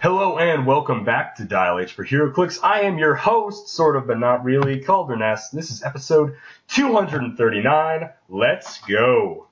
Hello and welcome back to Dial H for HeroClix. I am your host, sort of but not really, Calderness. This is episode 239. Let's go.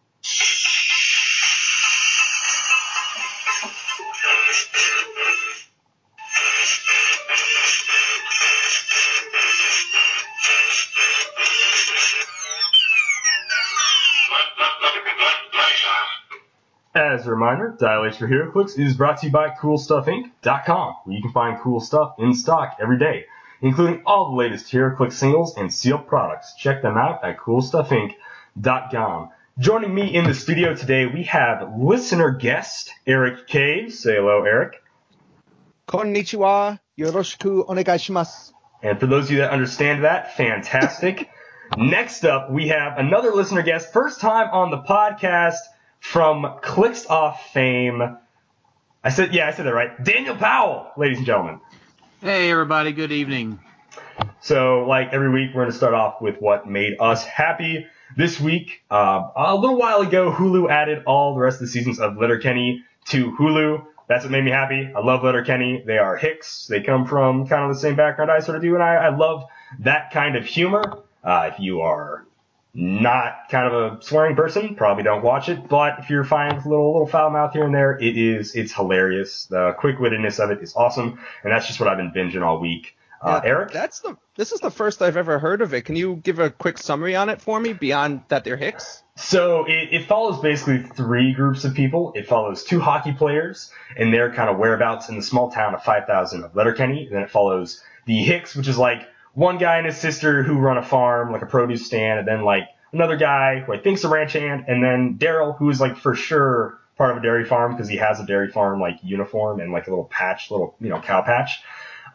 As a reminder, Dial H for HeroClix is brought to you by CoolStuffInc.com, where you can find cool stuff in stock every day, including all the latest HeroClix singles and sealed products. Check them out at CoolStuffInc.com. Joining me in the studio today, we have listener guest Eric Caves. Say hello, Eric. Konnichiwa, yoroshiku onegai onegaishimasu. And for those of you that understand that, fantastic. Next up, we have another listener guest, first time on the podcast from Clicks Off fame. I said, yeah, I said that right. Daniel Powell, ladies and gentlemen. Hey, everybody. Good evening. So, like every week, we're going to start off with what made us happy. This week, uh, a little while ago, Hulu added all the rest of the seasons of Letterkenny to Hulu. That's what made me happy. I love Letterkenny. They are Hicks. They come from kind of the same background I sort of do, and I, I love that kind of humor. Uh, if you are not kind of a swearing person, probably don't watch it. But if you're fine with a little little foul mouth here and there, it is it's hilarious. The quick wittedness of it is awesome, and that's just what I've been binging all week. Uh, Yeah, Eric, That's the this is the first I've ever heard of it. Can you give a quick summary on it for me beyond that they're Hicks? So it, it follows basically three groups of people. It follows two hockey players and their kind of whereabouts in the small town of 5,000 of Letterkenny. Then it follows the Hicks, which is like one guy and his sister who run a farm, like a produce stand, and then like another guy who I think's a ranch hand, and then Daryl, who is like for sure part of a dairy farm because he has a dairy farm like uniform and like a little patch, little you know cow patch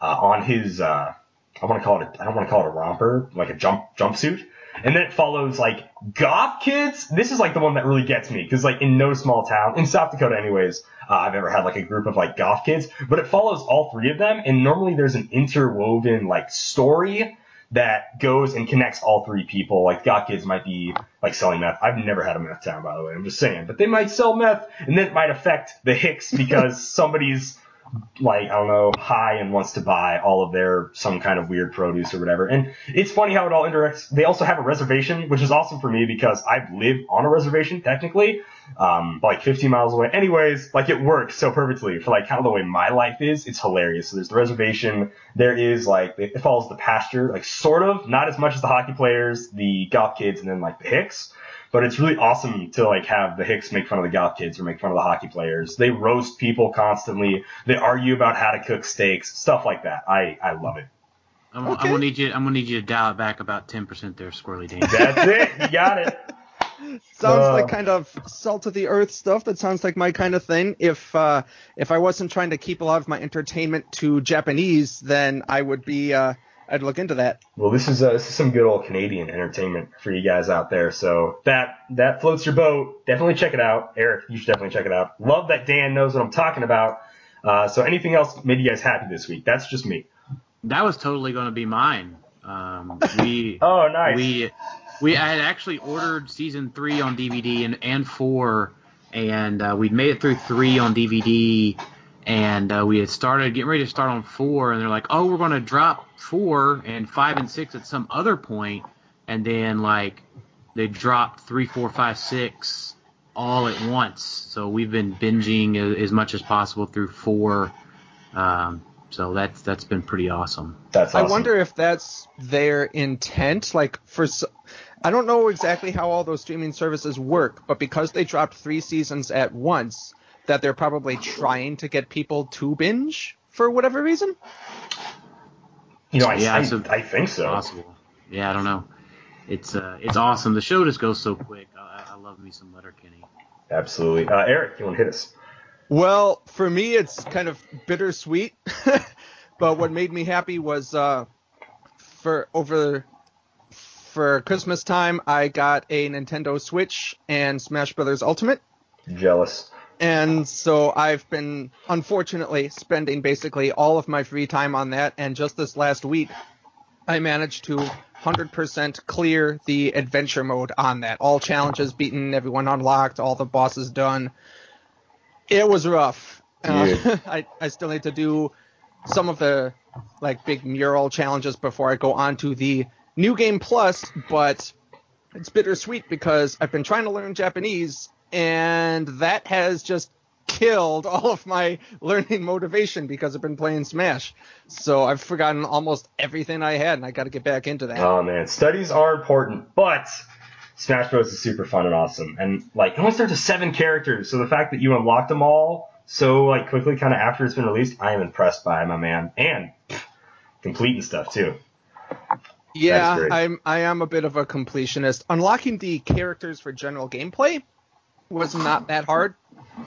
uh, on his. Uh, I want to call it. A, I don't want to call it a romper, like a jump jumpsuit. And then it follows like goth kids. This is like the one that really gets me because like in no small town in South Dakota, anyways, uh, I've ever had like a group of like goth kids. But it follows all three of them, and normally there's an interwoven like story that goes and connects all three people. Like goth kids might be like selling meth. I've never had a meth town, by the way. I'm just saying, but they might sell meth, and then it might affect the Hicks because somebody's like I don't know high and wants to buy all of their some kind of weird produce or whatever. And it's funny how it all interacts. They also have a reservation, which is awesome for me because I live on a reservation technically, um, like 15 miles away. Anyways, like it works so perfectly for like kind of the way my life is. It's hilarious. So there's the reservation. There is like it follows the pasture, like sort of, not as much as the hockey players, the goth kids, and then like the Hicks. But it's really awesome to like have the Hicks make fun of the goth kids or make fun of the hockey players. They roast people constantly. They argue about how to cook steaks, stuff like that. I I love it. I'm, Okay. I'm gonna need you. I'm gonna need you to dial it back about 10% there, Squirrely Dan. That's it. You got it. Sounds Uh. like kind of salt of the earth stuff. That sounds like my kind of thing. If uh, if I wasn't trying to keep a lot of my entertainment to Japanese, then I would be. Uh, I'd look into that. Well, this is uh, this is some good old Canadian entertainment for you guys out there. So that that floats your boat. Definitely check it out, Eric. You should definitely check it out. Love that Dan knows what I'm talking about. Uh, so anything else made you guys happy this week? That's just me. That was totally gonna be mine. Um, we Oh, nice. we we I had actually ordered season three on DVD and and four, and uh, we'd made it through three on DVD, and uh, we had started getting ready to start on four, and they're like, oh, we're gonna drop four and five and six at some other point, and then like they dropped three, four, five, six all at once. So we've been binging a- as much as possible through four. Um, so that's that's been pretty awesome. That's awesome. I wonder if that's their intent. Like for, I don't know exactly how all those streaming services work, but because they dropped three seasons at once, that they're probably trying to get people to binge for whatever reason. You know, I, Yeah, I, it's a- I think so. possible. Yeah, I don't know. It's uh, it's awesome. The show just goes so quick. I, I love me some Letterkenny. Absolutely. Uh, Eric, you want to hit us? Well, for me, it's kind of bittersweet. but what made me happy was uh, for over for Christmas time, I got a Nintendo Switch and Smash Brothers Ultimate. Jealous. And so I've been unfortunately spending basically all of my free time on that. And just this last week, I managed to 100% clear the adventure mode on that. All challenges beaten, everyone unlocked, all the bosses done. It was rough. Uh, I I still need to do some of the like big mural challenges before I go on to the new game plus, but it's bittersweet because I've been trying to learn Japanese and that has just killed all of my learning motivation because I've been playing Smash. So I've forgotten almost everything I had and I got to get back into that. Oh man, studies are important, but Smash Bros is super fun and awesome. And like, it only starts with seven characters, so the fact that you unlocked them all so like quickly, kind of after it's been released, I am impressed by my man, and pff, completing stuff too. Yeah, I'm I am a bit of a completionist. Unlocking the characters for general gameplay was not that hard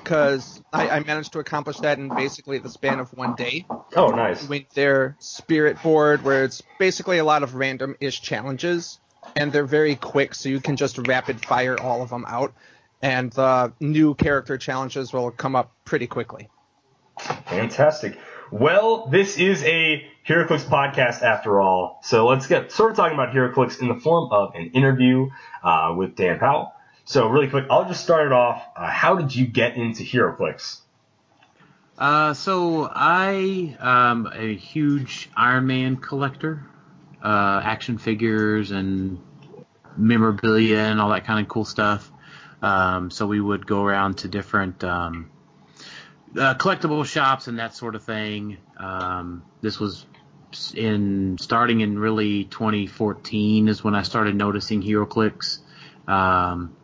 because I, I, managed to accomplish that in basically the span of one day. Oh, nice. Doing their spirit board, where it's basically a lot of random-ish challenges, and they're very quick, so you can just rapid fire all of them out, and the new character challenges will come up pretty quickly. Fantastic. Well, this is a HeroClix podcast after all, so let's get sort of talking about HeroClix in the form of an interview uh, with Dan Powell. So really quick, I'll just start it off. Uh, how did you get into HeroClix? Uh, so I am a huge Iron Man collector, uh, action figures and memorabilia and all that kind of cool stuff. Um, so we would go around to different um, uh, collectible shops and that sort of thing. Um, this was in starting in really 2014 is when I started noticing HeroClix. Um,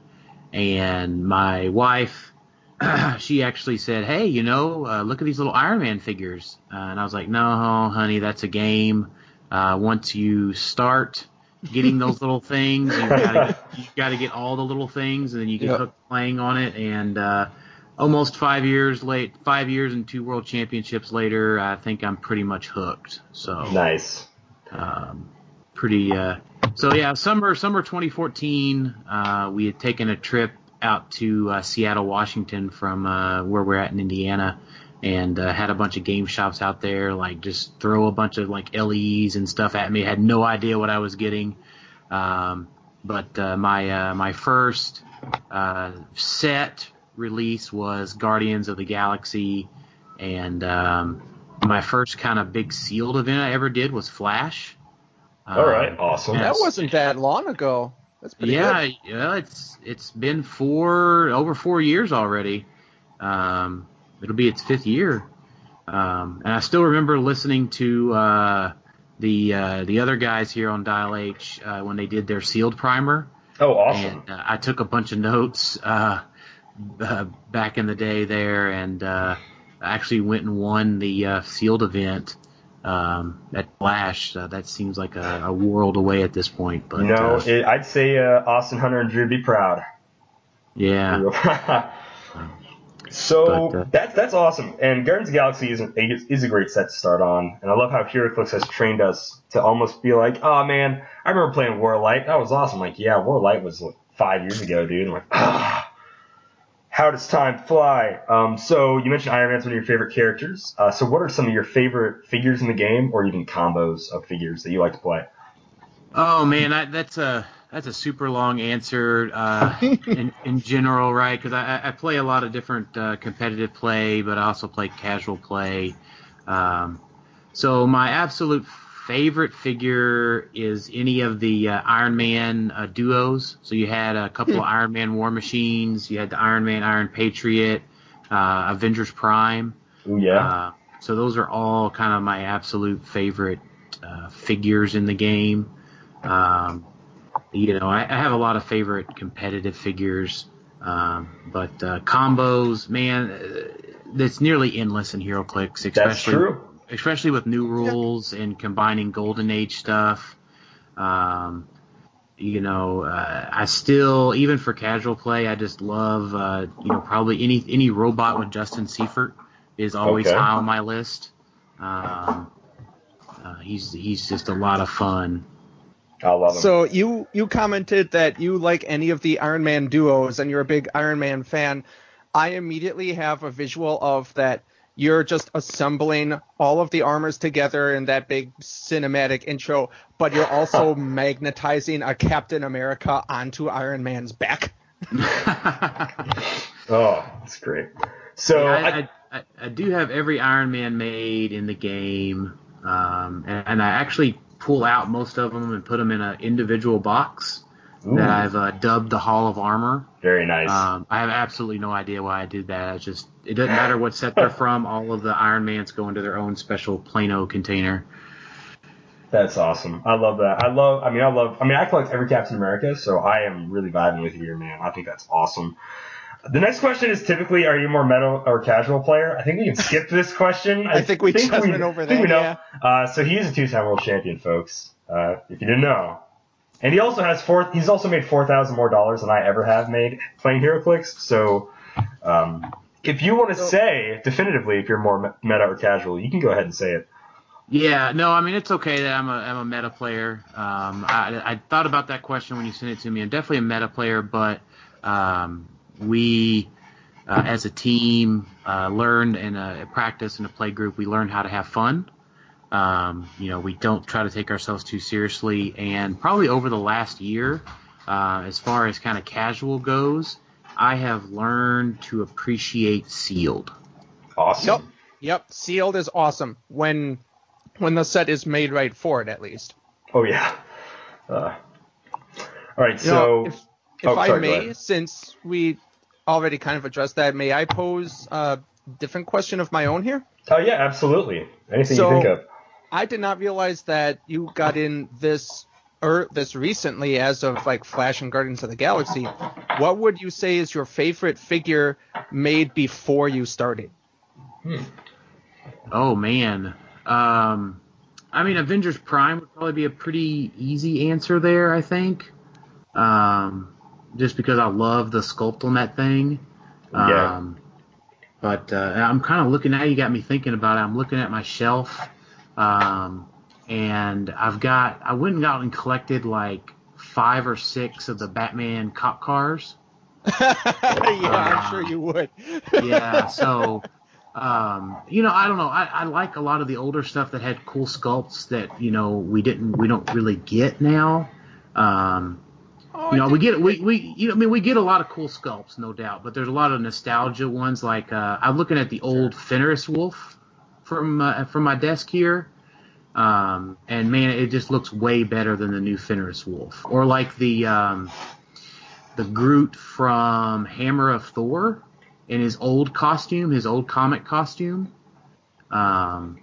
and my wife, she actually said, "Hey, you know, uh, look at these little Iron Man figures." Uh, and I was like, "No, honey, that's a game. Uh, once you start getting those little things, you gotta you gotta get all the little things, and then you get yep. hooked playing on it." And uh, almost five years late, five years and two world championships later, I think I'm pretty much hooked. So nice. Um, pretty uh, so yeah, summer summer 2014, uh, we had taken a trip out to uh, Seattle, Washington, from uh, where we're at in Indiana, and uh, had a bunch of game shops out there. Like just throw a bunch of like LEs and stuff at me. Had no idea what I was getting. Um, but uh, my uh, my first uh, set release was Guardians of the Galaxy, and um, my first kind of big sealed event I ever did was Flash. All right, um, awesome. That wasn't that long ago. That's pretty yeah, good. yeah. It's it's been four over four years already. Um, it'll be its fifth year, um, and I still remember listening to uh, the uh, the other guys here on Dial H uh, when they did their sealed primer. Oh, awesome! And uh, I took a bunch of notes uh, uh, back in the day there, and uh, actually went and won the uh, sealed event um, at Flash. Uh, that seems like a, a, world away at this point. But no, uh, it, I'd say uh, Austin Hunter and Drew be proud. Yeah. so but, uh, that's that's awesome. And Guardians of the Galaxy is, an, is a great set to start on. And I love how HeroClix has trained us to almost be like, oh man, I remember playing Warlight. That was awesome. Like, yeah, Warlight was like five years ago, dude. I'm like, ah how does time fly? Um, so you mentioned Iron Man's one of your favorite characters. Uh, so what are some of your favorite figures in the game, or even combos of figures that you like to play? Oh man, I, that's a that's a super long answer uh, in, in general, right? Because I, I play a lot of different uh, competitive play, but I also play casual play. Um, so my absolute favorite figure is any of the uh, Iron Man uh, duos. So you had a couple of hmm. Iron Man War Machines, you had the Iron Man Iron Patriot, uh, Avengers Prime. Yeah. Uh, so those are all kind of my absolute favorite uh, figures in the game. Um, you know, I, I, have a lot of favorite competitive figures, um, but uh, combos, man, it's nearly endless in HeroClix, especially. That's true especially with new rules and combining Golden Age stuff. Um, you know, uh, I still, even for casual play, I just love, uh, you know, probably any any robot with Justin Seifert is always okay. high on my list. Um, uh, he's he's just a lot of fun. I love him. So you you commented that you like any of the Iron Man duos and you're a big Iron Man fan. I immediately have a visual of that you're just assembling all of the armors together in that big cinematic intro, but you're also magnetizing a Captain America onto Iron Man's back. oh, that's great. So yeah, I, I, I, I do have every Iron Man made in the game, um, and, and I actually pull out most of them and put them in an individual box Ooh, that I've uh, dubbed the Hall of Armor. very nice. Um, I have absolutely no idea why I did that. It's just it doesn't matter what set they're from. All of the Iron Mans go into their own special Plano container. That's awesome. I love that. I love. I mean, I love. I mean, I collect every Captain America, so I am really vibing with you here, man. I think that's awesome. The next question is typically, are you more metal or casual player? I think we can skip this question. I think we just went over I think that, we know. yeah. Uh, so he is a two-time world champion, folks. Uh, if you didn't know, and he also has four. He's also made four thousand more dollars than I ever have made playing HeroClix. So, um, if you want to So- say definitively if you're more meta or casual, you can go ahead and say it. Yeah, no, I mean it's okay that I'm a I'm a meta player. Um, I, I thought about that question when you sent it to me. I'm definitely a meta player, but um, we uh, as a team uh, learned in a practice in a play group. We learned how to have fun. Um, you know, we don't try to take ourselves too seriously, and probably over the last year, uh, as far as kind of casual goes, I have learned to appreciate sealed. Awesome. Yep. Yep. Sealed is awesome when when the set is made right for it, at least. Oh yeah. Uh, all right, You so know, if if oh, I sorry, may, since we already kind of addressed that, may I pose a different question of my own here? oh yeah, absolutely. Anything So- you think of. I did not realize that you got in this or this recently as of like Flash and Guardians of the Galaxy. What would you say is your favorite figure made before you started? Oh man. Um, I mean, Avengers Prime would probably be a pretty easy answer there. I think. Um, just because I love the sculpt on that thing. Yeah. Um, but uh, I'm kind of looking at You got me thinking about it. I'm looking at my shelf, um, and I've got. I went and got and collected like five or six of the Batman cop cars. yeah, I'm sure you would. yeah, so um, you know, I don't know. I, I like a lot of the older stuff that had cool sculpts that you know we didn't we don't really get now. Um, Oh, you know, we get we we you know I mean we get a lot of cool sculpts, no doubt, but there's a lot of nostalgia ones. Like uh, I'm looking at the old Fenris Wolf from uh, from my desk here. Um, and man, it just looks way better than the new Fenris Wolf, or like the um, the Groot from Hammer of Thor in his old costume, his old comic costume. Um,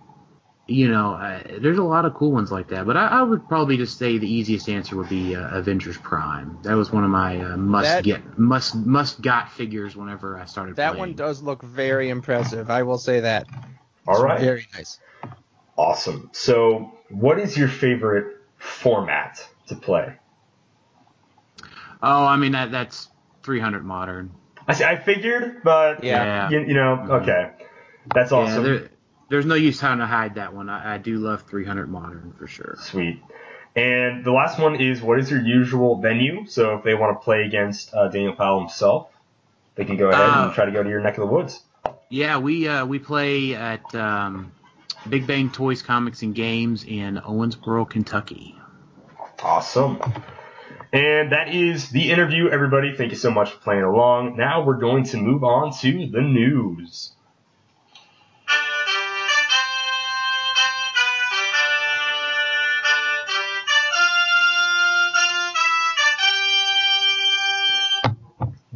you know, uh, there's a lot of cool ones like that, but I, I would probably just say the easiest answer would be uh, Avengers Prime. That was one of my uh, must That- get must must got figures whenever I started. that playing. one does look very impressive. I will say that. All It's right. Very nice. Awesome. So, what is your favorite format to play? Oh, I mean that that's 300 modern. I see, I figured, but Yeah. you, you know, Mhm. okay, that's awesome. Yeah, there, there's no use trying to hide that one. I, I do love 300 modern for sure. Sweet. And the last one is what is your usual venue? So if they want to play against uh, Daniel Powell himself, they can go ahead Uh, and try to go to your neck of the woods. Yeah, we uh, we play at um, Big Bang Toys Comics and Games in Owensboro, Kentucky. Awesome. And that is the interview, everybody. Thank you so much for playing along. Now we're going to move on to the news.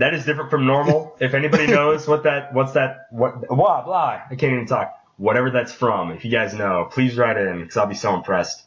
That is different from normal. if anybody knows what that, what's that, what, blah, blah, I can't even talk. Whatever that's from, if you guys know, please write in because I'll be so impressed.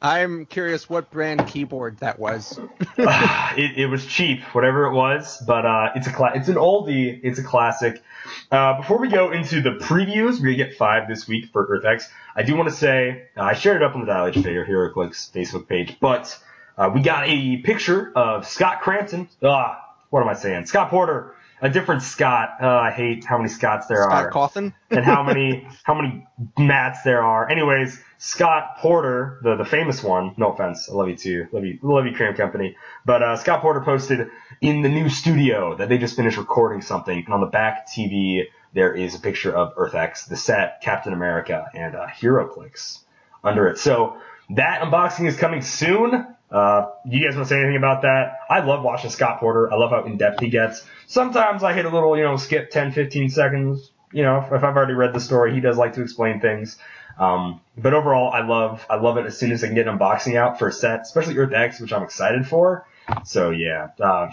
I'm curious what brand keyboard that was. it, it was cheap, whatever it was, but uh, it's a cla- it's an oldie, it's a classic. Uh, before we go into the previews, we're get five this week for EarthX. I do want to say uh, I shared it up on the Dial H Figure HeroClix Facebook page, but uh, we got a picture of Scott Crampton. Ah, what am I saying? Scott Porter, a different Scott. Uh, I hate how many Scotts there Scott are Cawthon. and how many how many mats there are. Anyways, Scott Porter, the the famous one. No offense, I love you too, love you, love you, Cram Company. But uh, Scott Porter posted in the new studio that they just finished recording something, and on the back TV there is a picture of Earth X, the set, Captain America, and uh, HeroClix under it. So that unboxing is coming soon. Uh, you guys want to say anything about that? I love watching Scott Porter. I love how in depth he gets. Sometimes I hit a little, you know, skip 10, 15 seconds. you know, if, if I've already read the story, he does like to explain things. Um, but overall, I love I love it as soon as I can get an unboxing out for a set, especially Earth X, which I'm excited for. So yeah, uh,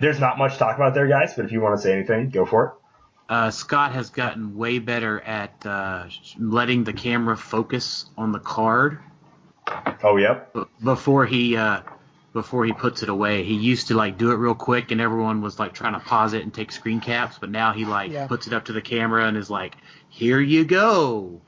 there's not much to talk about there, guys. But if you want to say anything, go for it. Uh, Scott has gotten way better at uh, letting the camera focus on the card Oh yep. b- before he uh, before he puts it away. He used to like do it real quick, and everyone was like trying to pause it and take screen caps. But now he like Yeah. puts it up to the camera and is like, "Here you go."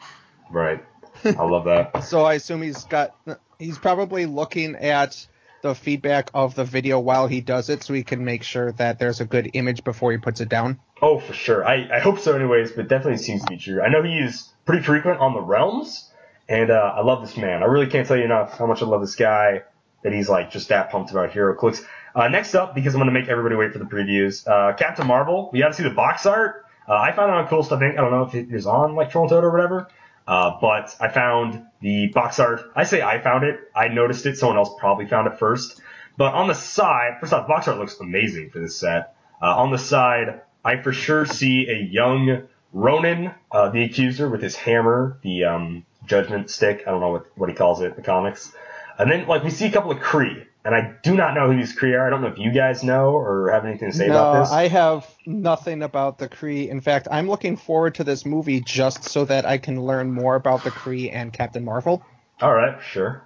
Right. I love that. So I assume he's got he's probably looking at the feedback of the video while he does it so he can make sure that there's a good image before he puts it down. Oh, for sure. I, I hope so, anyways, but definitely seems to be true. I know he's pretty frequent on the realms, and uh, I love this man. I really can't tell you enough how much I love this guy. That he's like just that pumped about HeroClix. Uh, next up, because I'm to make everybody wait for the previews, uh, Captain Marvel. We got to see the box art. Uh, I found it on Cool Stuff. I don't know if it is on like Troll Toad or whatever. Uh, but I found the box art. I say I found it. I noticed it. Someone else probably found it first. But on the side, first off, box art looks amazing for this set. Uh, on the side, I for sure see a young Ronan, uh, the accuser, with his hammer, the um, judgment stick. I don't know what, what he calls it in the comics. And then, like, we see a couple of Kree. And I do not know who these Kree are. I don't know if you guys know or have anything to say no, about this. I have nothing about the Kree. In fact, I'm looking forward to this movie just so that I can learn more about the Kree and Captain Marvel. All right, sure.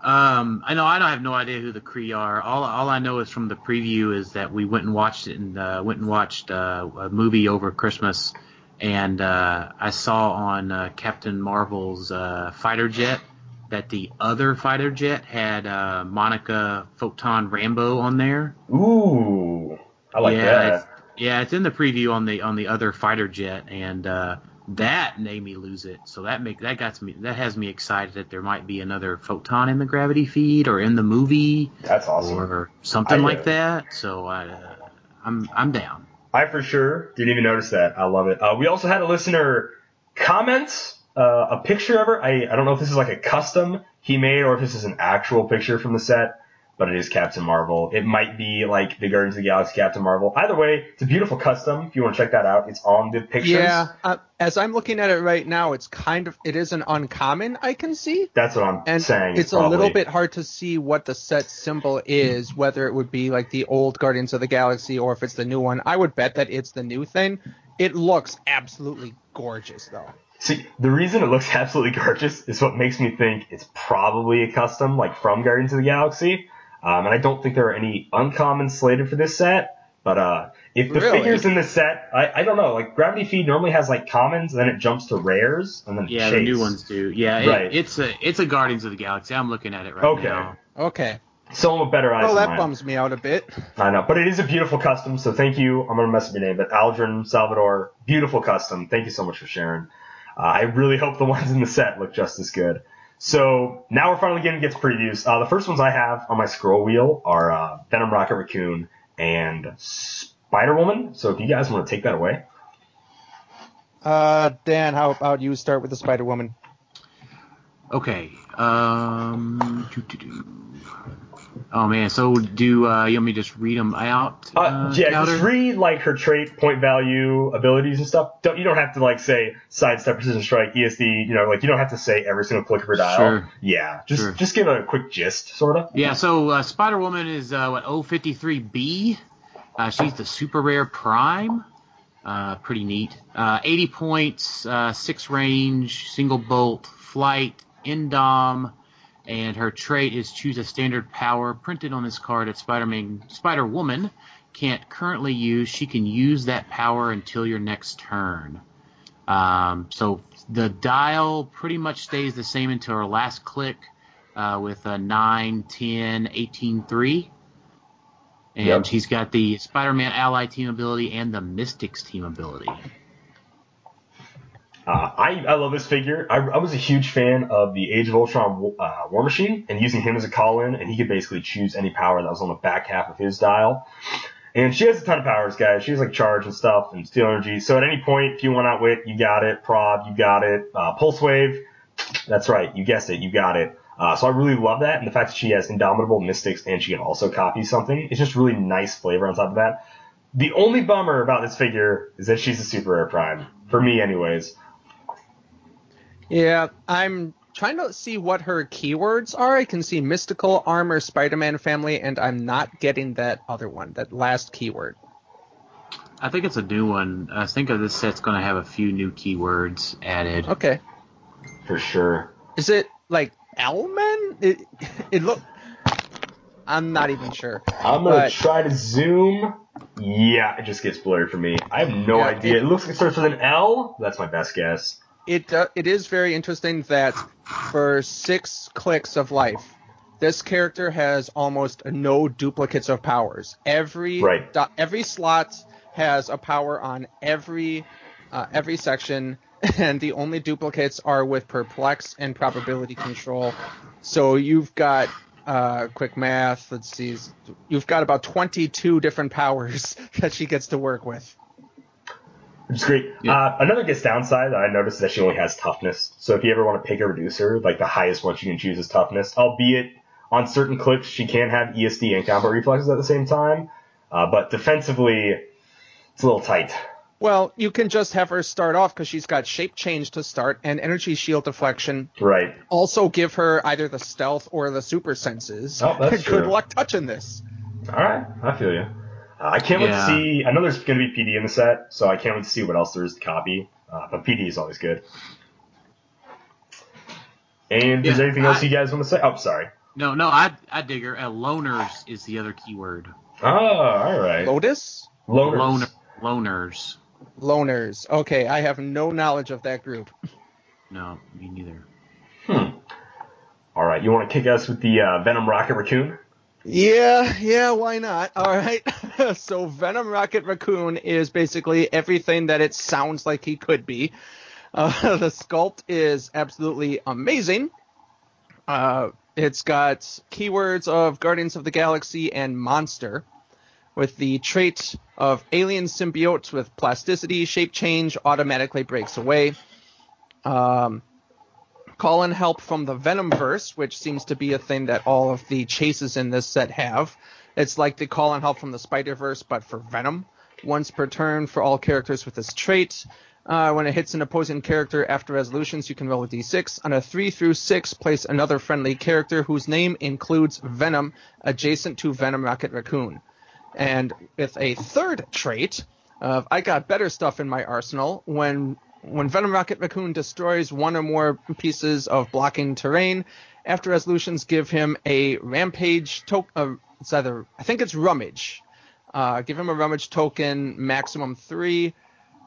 Um, I know I don't have no idea who the Kree are. All all I know is from the preview is that we went and watched it and uh, went and watched uh, a movie over Christmas, and uh, I saw on uh, Captain Marvel's uh, fighter jet that the other fighter jet had uh, Monica Photon Rambeau on there. Ooh, I like yeah, that. It's, yeah, it's in the preview on the on the other fighter jet, and uh, that made me lose it. So that make that got me that has me excited that there might be another photon in the gravity feed or in the movie That's awesome. or something like that. So I, uh, I'm I'm down. I for sure didn't even notice that. I love it. Uh, we also had a listener comment uh, a picture of her. I, I don't know if this is like a custom he made or if this is an actual picture from the set, but it is Captain Marvel. It might be like the Guardians of the Galaxy Captain Marvel. Either way, it's a beautiful custom. If you want to check that out, it's on the pictures. Yeah, uh, as I'm looking at it right now, it's kind of it is an uncommon I can see, That's what I'm and saying. it's a little bit hard to see what the set symbol is, whether it would be like the old Guardians of the Galaxy or if it's the new one. I would bet that it's the new thing. It looks absolutely gorgeous though. See, the reason it looks absolutely gorgeous is what makes me think it's probably a custom, like from Guardians of the Galaxy. Um, and I don't think there are any uncommons slated for this set. But uh, if the Really? figures in the set, I, I don't know. Like Gravity Feed normally has like commons, and then it jumps to rares, and then Yeah, chase. the new ones do. Yeah, it, Right. it's a it's a Guardians of the Galaxy. I'm looking at it right Okay. now. Okay. Someone with better eyes. Well, than that mine. bums me out a bit. I know, but it is a beautiful custom. So thank you. I'm gonna mess up your name, but Aldrin Salvador, beautiful custom. Thank you so much for sharing. Uh, I really hope the ones in the set look just as good. So now we're finally getting to get to previews. Uh, the first ones I have on my scroll wheel are uh, Venom Rocket Raccoon and Spider Woman. So if you guys want to take that away, Uh, Dan, how about you start with the Spider Woman? Okay. Um. Oh man. So do uh, you want me to just read them out? uh, yeah, Chowder? just read like her trait, point value, abilities and stuff. Don't, you don't have to like say sidestep, precision strike, ESD. You know, like you don't have to say every single click of her dial. Sure. Yeah, just Sure. just give a quick gist, sort of. Yeah, so uh, Spider Woman is uh, what O53B. Uh, she's the super rare prime. Uh, pretty neat. Uh, 80 points, uh, six range, single bolt, flight, indom, and her trait is choose a standard power printed on this card that Spider-Man, Spider Woman can't currently use. She can use that power until your next turn. Um, so the dial pretty much stays the same until her last click uh, with a 9, 10, 18, 3. And Yep. she's got the Spider-Man ally team ability and the Mystics team ability. Uh, I, I love this figure. I, I was a huge fan of the Age of Ultron uh, War Machine and using him as a call-in, and he could basically choose any power that was on the back half of his dial. And she has a ton of powers, guys. She has like charge and stuff and steel energy. So at any point, if you want outwit, you got it. Prod, you got it. Uh, pulse wave, that's right. You guessed it. You got it. Uh, so I really love that, and the fact that she has indomitable mystics and she can also copy something. It's just really nice flavor on top of that. The only bummer about this figure is that she's a super rare prime. For me, anyways. Yeah, I'm trying to see what her keywords are. I can see mystical, armor, Spider-Man family, and I'm not getting that other one, that last keyword. I think it's a new one. I think this set's going to have a few new keywords added. Okay. For sure. Is it like Elmen? It, it look. I'm not even sure. I'm gonna But- try to zoom. Yeah, it just gets blurry for me. I have no Yeah, idea. it- It, looks like it starts with an L. That's my best guess. It uh, it is very interesting that for six clicks of life, this character has almost no duplicates of powers. Every Right. do- every slot has a power on every uh, every section, and the only duplicates are with perplex and probability control. So you've got uh, quick math. Let's see, you've got about 22 different powers that she gets to work with. Which is great. Yeah. Uh, another guess downside that I noticed is that she only has toughness. So if you ever want to pick a reducer, like the highest one you can choose is toughness. Albeit on certain clicks she can have ESD and combat reflexes at the same time. Uh, but defensively, it's a little tight. Well, you can just have her start off because she's got shape change to start and energy shield deflection. Right. Also, give her either the stealth or the super senses. Oh, that's Good true. luck touching this. All right, I feel you. Uh, I can't wait to see. I know there's going to be PD in the set, so I can't wait to see what else there is to copy. Uh, but PD is always good. And is there anything else you guys want to say? Oh, sorry. No, no, I I dig her. Uh, loners is the other keyword. Oh, all right. Lotus? Loners. Loner, loners. Loners. Okay, I have no knowledge of that group. No, me neither. Hmm. All right, you want to kick us with the uh, Venom Rocket Raccoon? Yeah, yeah, why not? All right. so Venom Rocket Raccoon is basically everything that it sounds like he could be. Uh, the sculpt is absolutely amazing. Uh, it's got keywords of Guardians of the Galaxy and Monster, with the trait of alien symbiotes with plasticity, shape change, automatically breaks away. Um, call in help from the Venomverse, which seems to be a thing that all of the chases in this set have. It's like the call in help from the Spider-Verse, but for Venom. Once per turn for all characters with this trait. Uh, when it hits an opposing character after resolutions, you can roll a d6. On a 3 through 6, place another friendly character whose name includes Venom adjacent to Venom Rocket Raccoon. And with a third trait of I got better stuff in my arsenal, when when Venom Rocket Raccoon destroys one or more pieces of blocking terrain, after resolutions give him a rampage token. Uh, it's either I think it's rummage. Uh, give him a rummage token, maximum three.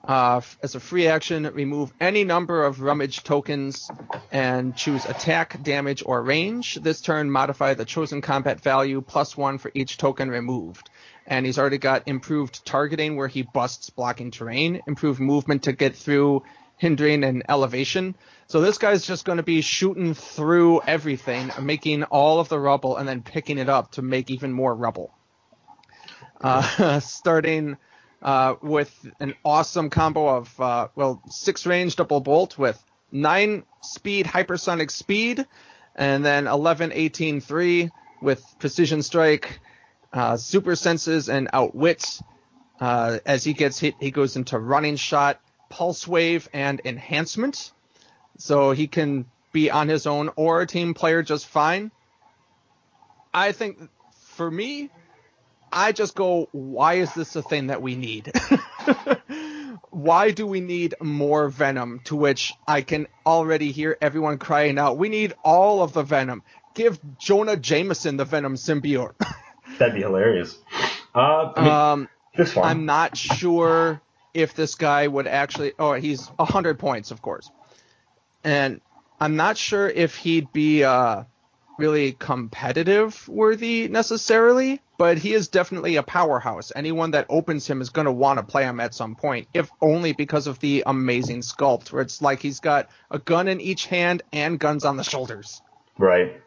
Uh, as a free action, remove any number of rummage tokens and choose attack, damage, or range. This turn, modify the chosen combat value plus one for each token removed. And he's already got improved targeting where he busts blocking terrain, improved movement to get through hindering and elevation. So this guy's just going to be shooting through everything, making all of the rubble and then picking it up to make even more rubble. Uh, starting uh, with an awesome combo of uh, well six range double bolt with nine speed hypersonic speed, and then 11 18 3 with precision strike, uh, super senses and outwits. Uh, as he gets hit, he goes into running shot, pulse wave, and enhancement. So he can be on his own or a team player just fine. I think for me, I just go, why is this a thing that we need? why do we need more Venom? To which I can already hear everyone crying out, we need all of the Venom. Give Jonah Jameson the Venom symbiote. That'd be hilarious. Uh, I mean, um, this one. I'm not sure if this guy would actually. Oh, he's 100 points, of course. And I'm not sure if he'd be uh, really competitive worthy necessarily, but he is definitely a powerhouse. Anyone that opens him is going to want to play him at some point, if only because of the amazing sculpt, where it's like he's got a gun in each hand and guns on the shoulders. Right.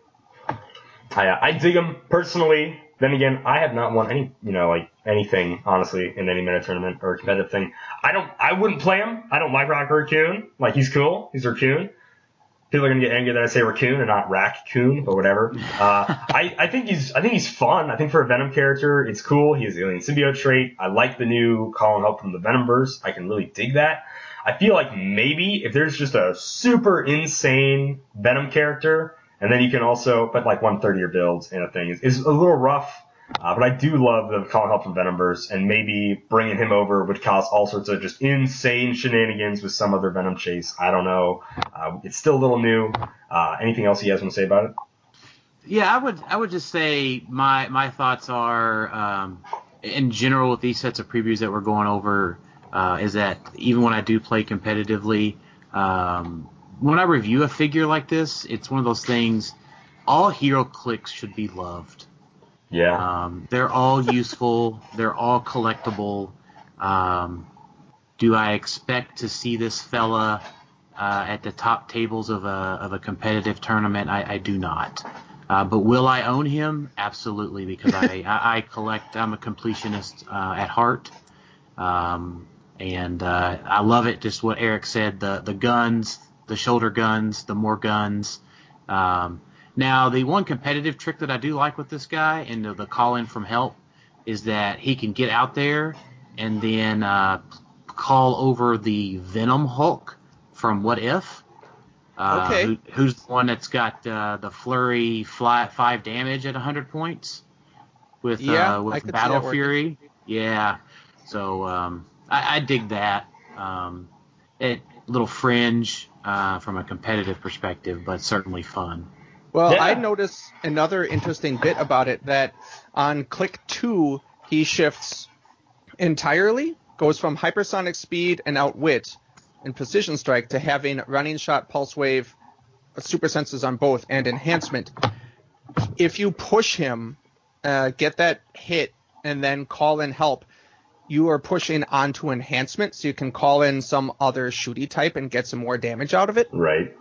I, uh, I dig him personally. Then again, I have not won any, you know, like anything honestly in any meta tournament or competitive thing. I don't, I wouldn't play him. I don't like Rock Raccoon. Like he's cool. He's Raccoon. people are gonna get angry that I say raccoon and not raccoon, but whatever. Uh, I, I think he's I think he's fun. I think for a Venom character, it's cool. He has the alien symbiote trait. I like the new call in help from the Venomverse. I can really dig that. I feel like maybe if there's just a super insane Venom character, and then you can also put like 130 your builds in a thing is, a little rough. Uh, but I do love the call in help from Venomverse, and maybe bringing him over would cause all sorts of just insane shenanigans with some other Venom chase. I don't know. Uh, it's still a little new. Uh, anything else you guys want to say about it? Yeah, I would I would just say my my thoughts are um, in general with these sets of previews that we're going over uh, is that even when I do play competitively, um, when I review a figure like this, it's one of those things. All HeroClix should be loved. Yeah. Um, they're all useful. They're all collectible. Um, do I expect to see this fella uh, at the top tables of a of a competitive tournament? I, I do not. Uh, but will I own him? Absolutely, because I, I, I collect. I'm a completionist uh, at heart, um, and uh, I love it. Just what Eric said: the the guns, the shoulder guns, the more guns. Um, now, the one competitive trick that I do like with this guy and the, the call in from help is that he can get out there and then uh, call over the Venom Hulk from What If. Uh, Okay. Who, who's the one that's got uh, the flurry fly, five damage at 100 points with Yeah, uh, with Battle. Fury? Yeah. So um, I, I dig that. Um, it little fringe uh, from a competitive perspective, but certainly fun. Well, Yeah. I noticed another interesting bit about it that on click two, he shifts entirely, goes from hypersonic speed and outwit and precision strike to having running shot, pulse wave, uh, super senses on both, and enhancement. If you push him, uh, get that hit, and then call in help, you are pushing onto enhancement, so you can call in some other shooty type and get some more damage out of it. Right.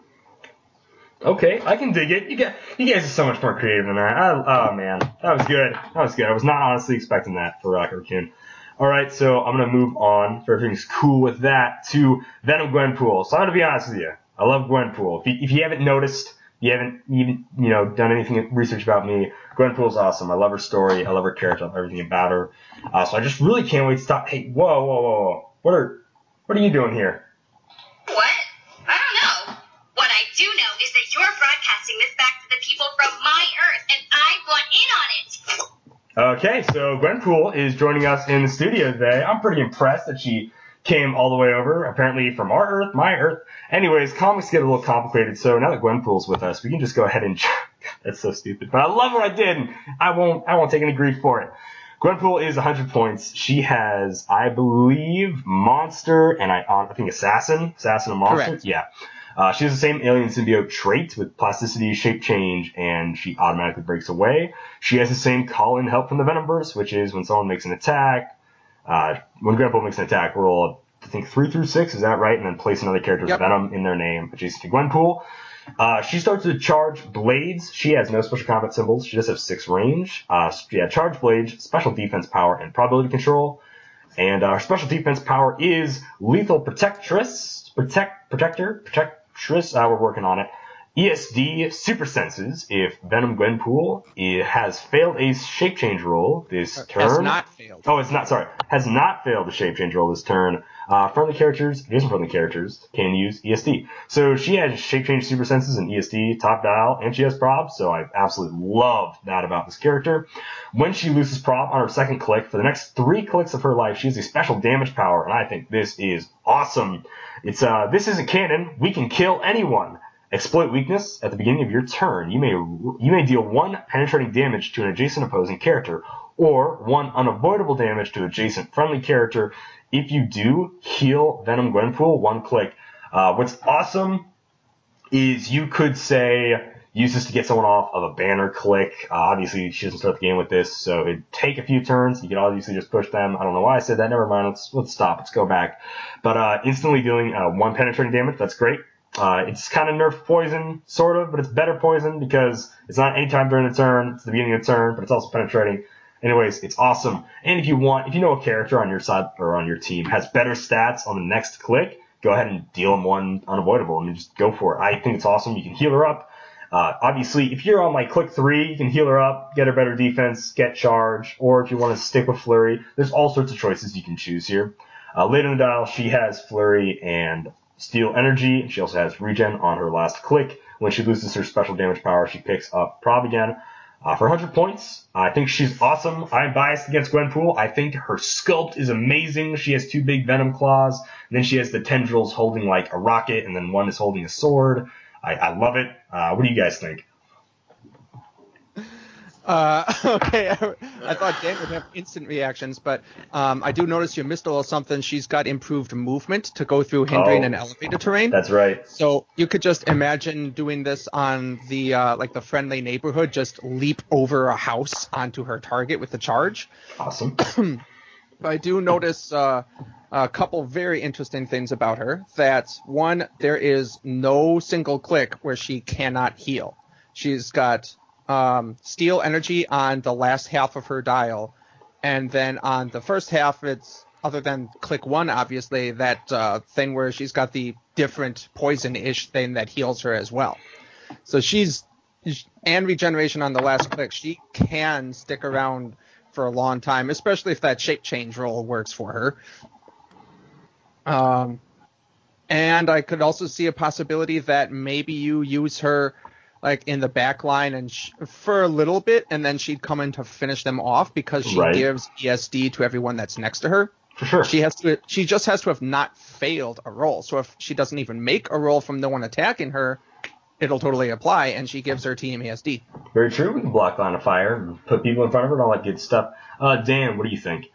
Okay, I can dig it. You guys, you guys are so much more creative than that. I, oh man, that was good. That was good. I was not honestly expecting that for Rocket Raccoon. All right, so I'm gonna move on. If everything's cool with that, to Venom Gwenpool. So I'm gonna be honest with you. I love Gwenpool. If you, if you haven't noticed, you haven't even you know done anything research about me. Gwenpool's awesome. I love her story. I love her character. I love everything about her. Uh, so I just really can't wait to stop. Hey, whoa, whoa, whoa, whoa. What are what are you doing here? What? I don't know. What I do know is that you're broadcasting this back to the people from my Earth, and I want in on it. Okay, so Gwenpool is joining us in the studio today. I'm pretty impressed that she came all the way over, apparently from our Earth, my Earth. Anyways, comics get a little complicated, so now that Gwenpool's with us, we can just go ahead and. That's so stupid, but I love what I did. and I won't. I won't take any grief for it. Gwenpool is 100 points. She has, I believe, monster and I, uh, I think assassin, assassin and monster. Correct. Yeah. Uh, she has the same alien symbiote trait with plasticity, shape change, and she automatically breaks away. She has the same call in help from the Venomverse, which is when someone makes an attack, uh, when Grandpa makes an attack, roll, I think, three through six, is that right? And then place another character's Yep. Venom in their name, adjacent to Gwenpool. Uh, she starts to charge blades. She has no special combat symbols. She does have six range. Uh, she had charge blades, special defense power, and probability control. And uh, her special defense power is lethal protectress, protect, protector, protectress. Uh, we're working on it. ESD super senses. If Venom Gwenpool it has failed a shape change roll this turn, Has not failed. Oh, it's not. Sorry, has not failed a shape change roll this turn. Uh, friendly characters, adjacent friendly characters can use ESD. So she has shape change super senses and ESD top dial, and she has prob. So I absolutely love that about this character. When she loses prob on her second click, for the next three clicks of her life, she has a special damage power, and I think this is awesome. It's uh, this isn't canon. We can kill anyone. Exploit weakness at the beginning of your turn. You may you may deal one penetrating damage to an adjacent opposing character, or one unavoidable damage to adjacent friendly character. If you do, heal Venom Gwenpool one click. Uh, what's awesome is you could say use this to get someone off of a banner click. Uh, obviously, she doesn't start the game with this, so it'd take a few turns. You could obviously just push them. I don't know why I said that. Never mind. Let's let's stop. Let's go back. But uh, instantly dealing uh, one penetrating damage. That's great. Uh, it's kind of nerf poison, sort of, but it's better poison because it's not any time during the turn. It's the beginning of the turn, but it's also penetrating. Anyways, it's awesome. And if you want, if you know a character on your side or on your team has better stats on the next click, go ahead and deal them one unavoidable and just go for it. I think it's awesome. You can heal her up. Uh, obviously, if you're on like click three, you can heal her up, get her better defense, get charge, or if you want to stick with Flurry, there's all sorts of choices you can choose here. Uh, later in the dial, she has Flurry and Steal Energy. She also has Regen on her last click. When she loses her special damage power, she picks up Prob again. Uh, for 100 points, I think she's awesome. I'm biased against Gwenpool. I think her sculpt is amazing. She has two big venom claws. Then she has the tendrils holding like a rocket, and then one is holding a sword. I, I love it. Uh, what do you guys think? Uh, okay, I, I thought Dan would have instant reactions, but um, I do notice you missed a little something. She's got improved movement to go through hindering Oh. and elevated terrain. That's right. So you could just imagine doing this on the uh, like the friendly neighborhood, just leap over a house onto her target with the charge. Awesome. But I do notice uh, a couple very interesting things about her. That one, there is no single click where she cannot heal. She's got um, steal energy on the last half of her dial, and then on the first half, it's other than click one, obviously that uh, thing where she's got the different poison-ish thing that heals her as well. So she's and regeneration on the last click. She can stick around for a long time, especially if that shape change roll works for her. Um, and I could also see a possibility that maybe you use her like in the back line and sh- for a little bit, and then she'd come in to finish them off because she Right. gives ESD to everyone that's next to her. For sure. She has to. She just has to have not failed a roll. So if she doesn't even make a roll from no one attacking her, it'll totally apply, and she gives her team ESD. Very true. We can block line of fire, and put people in front of her, and all that good stuff. Uh, Dan, what do you think?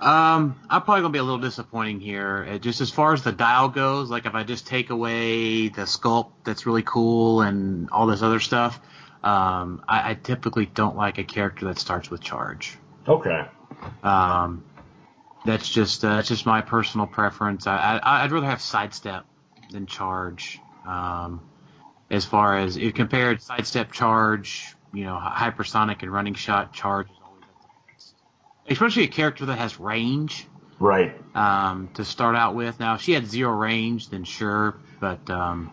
Um, I'm probably gonna be a little disappointing here. Uh, Just as far as the dial goes, like if I just take away the sculpt that's really cool and all this other stuff, um, I, I typically don't like a character that starts with charge. Okay. Um, that's just uh, that's just my personal preference. I, I I'd rather have sidestep than charge. Um, as far as if compared sidestep charge, you know, hypersonic and running shot charge is always at the best. Especially a character that has range Right. um, to start out with. Now, if she had zero range, then sure, but um,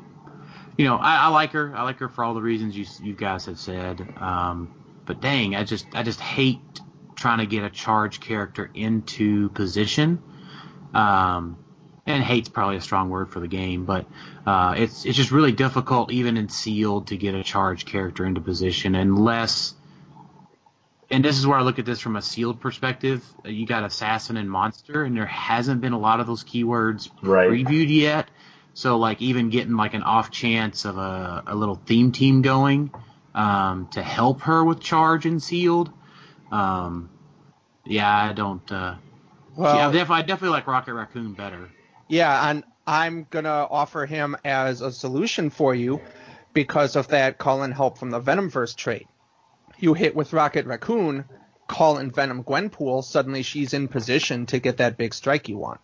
you know, I, I like her. I like her for all the reasons you you guys have said. Um, but dang, I just I just hate trying to get a charge character into position. Um, and hate's probably a strong word for the game, but uh, it's it's just really difficult even in sealed to get a charge character into position unless and this is where I look at this from a sealed perspective. Uh, You got assassin and monster, and there hasn't been a lot of those keywords Right. previewed yet. So like even getting like an off chance of a, a little theme team going um, to help her with charge and sealed. Um, yeah, I don't. Uh, Well, yeah, I definitely, I definitely like Rocket Raccoon better. Yeah, and I'm gonna offer him as a solution for you because of that call in help from the Venomverse trait. You hit with Rocket Raccoon, call in Venom Gwenpool, suddenly she's in position to get that big strike you want.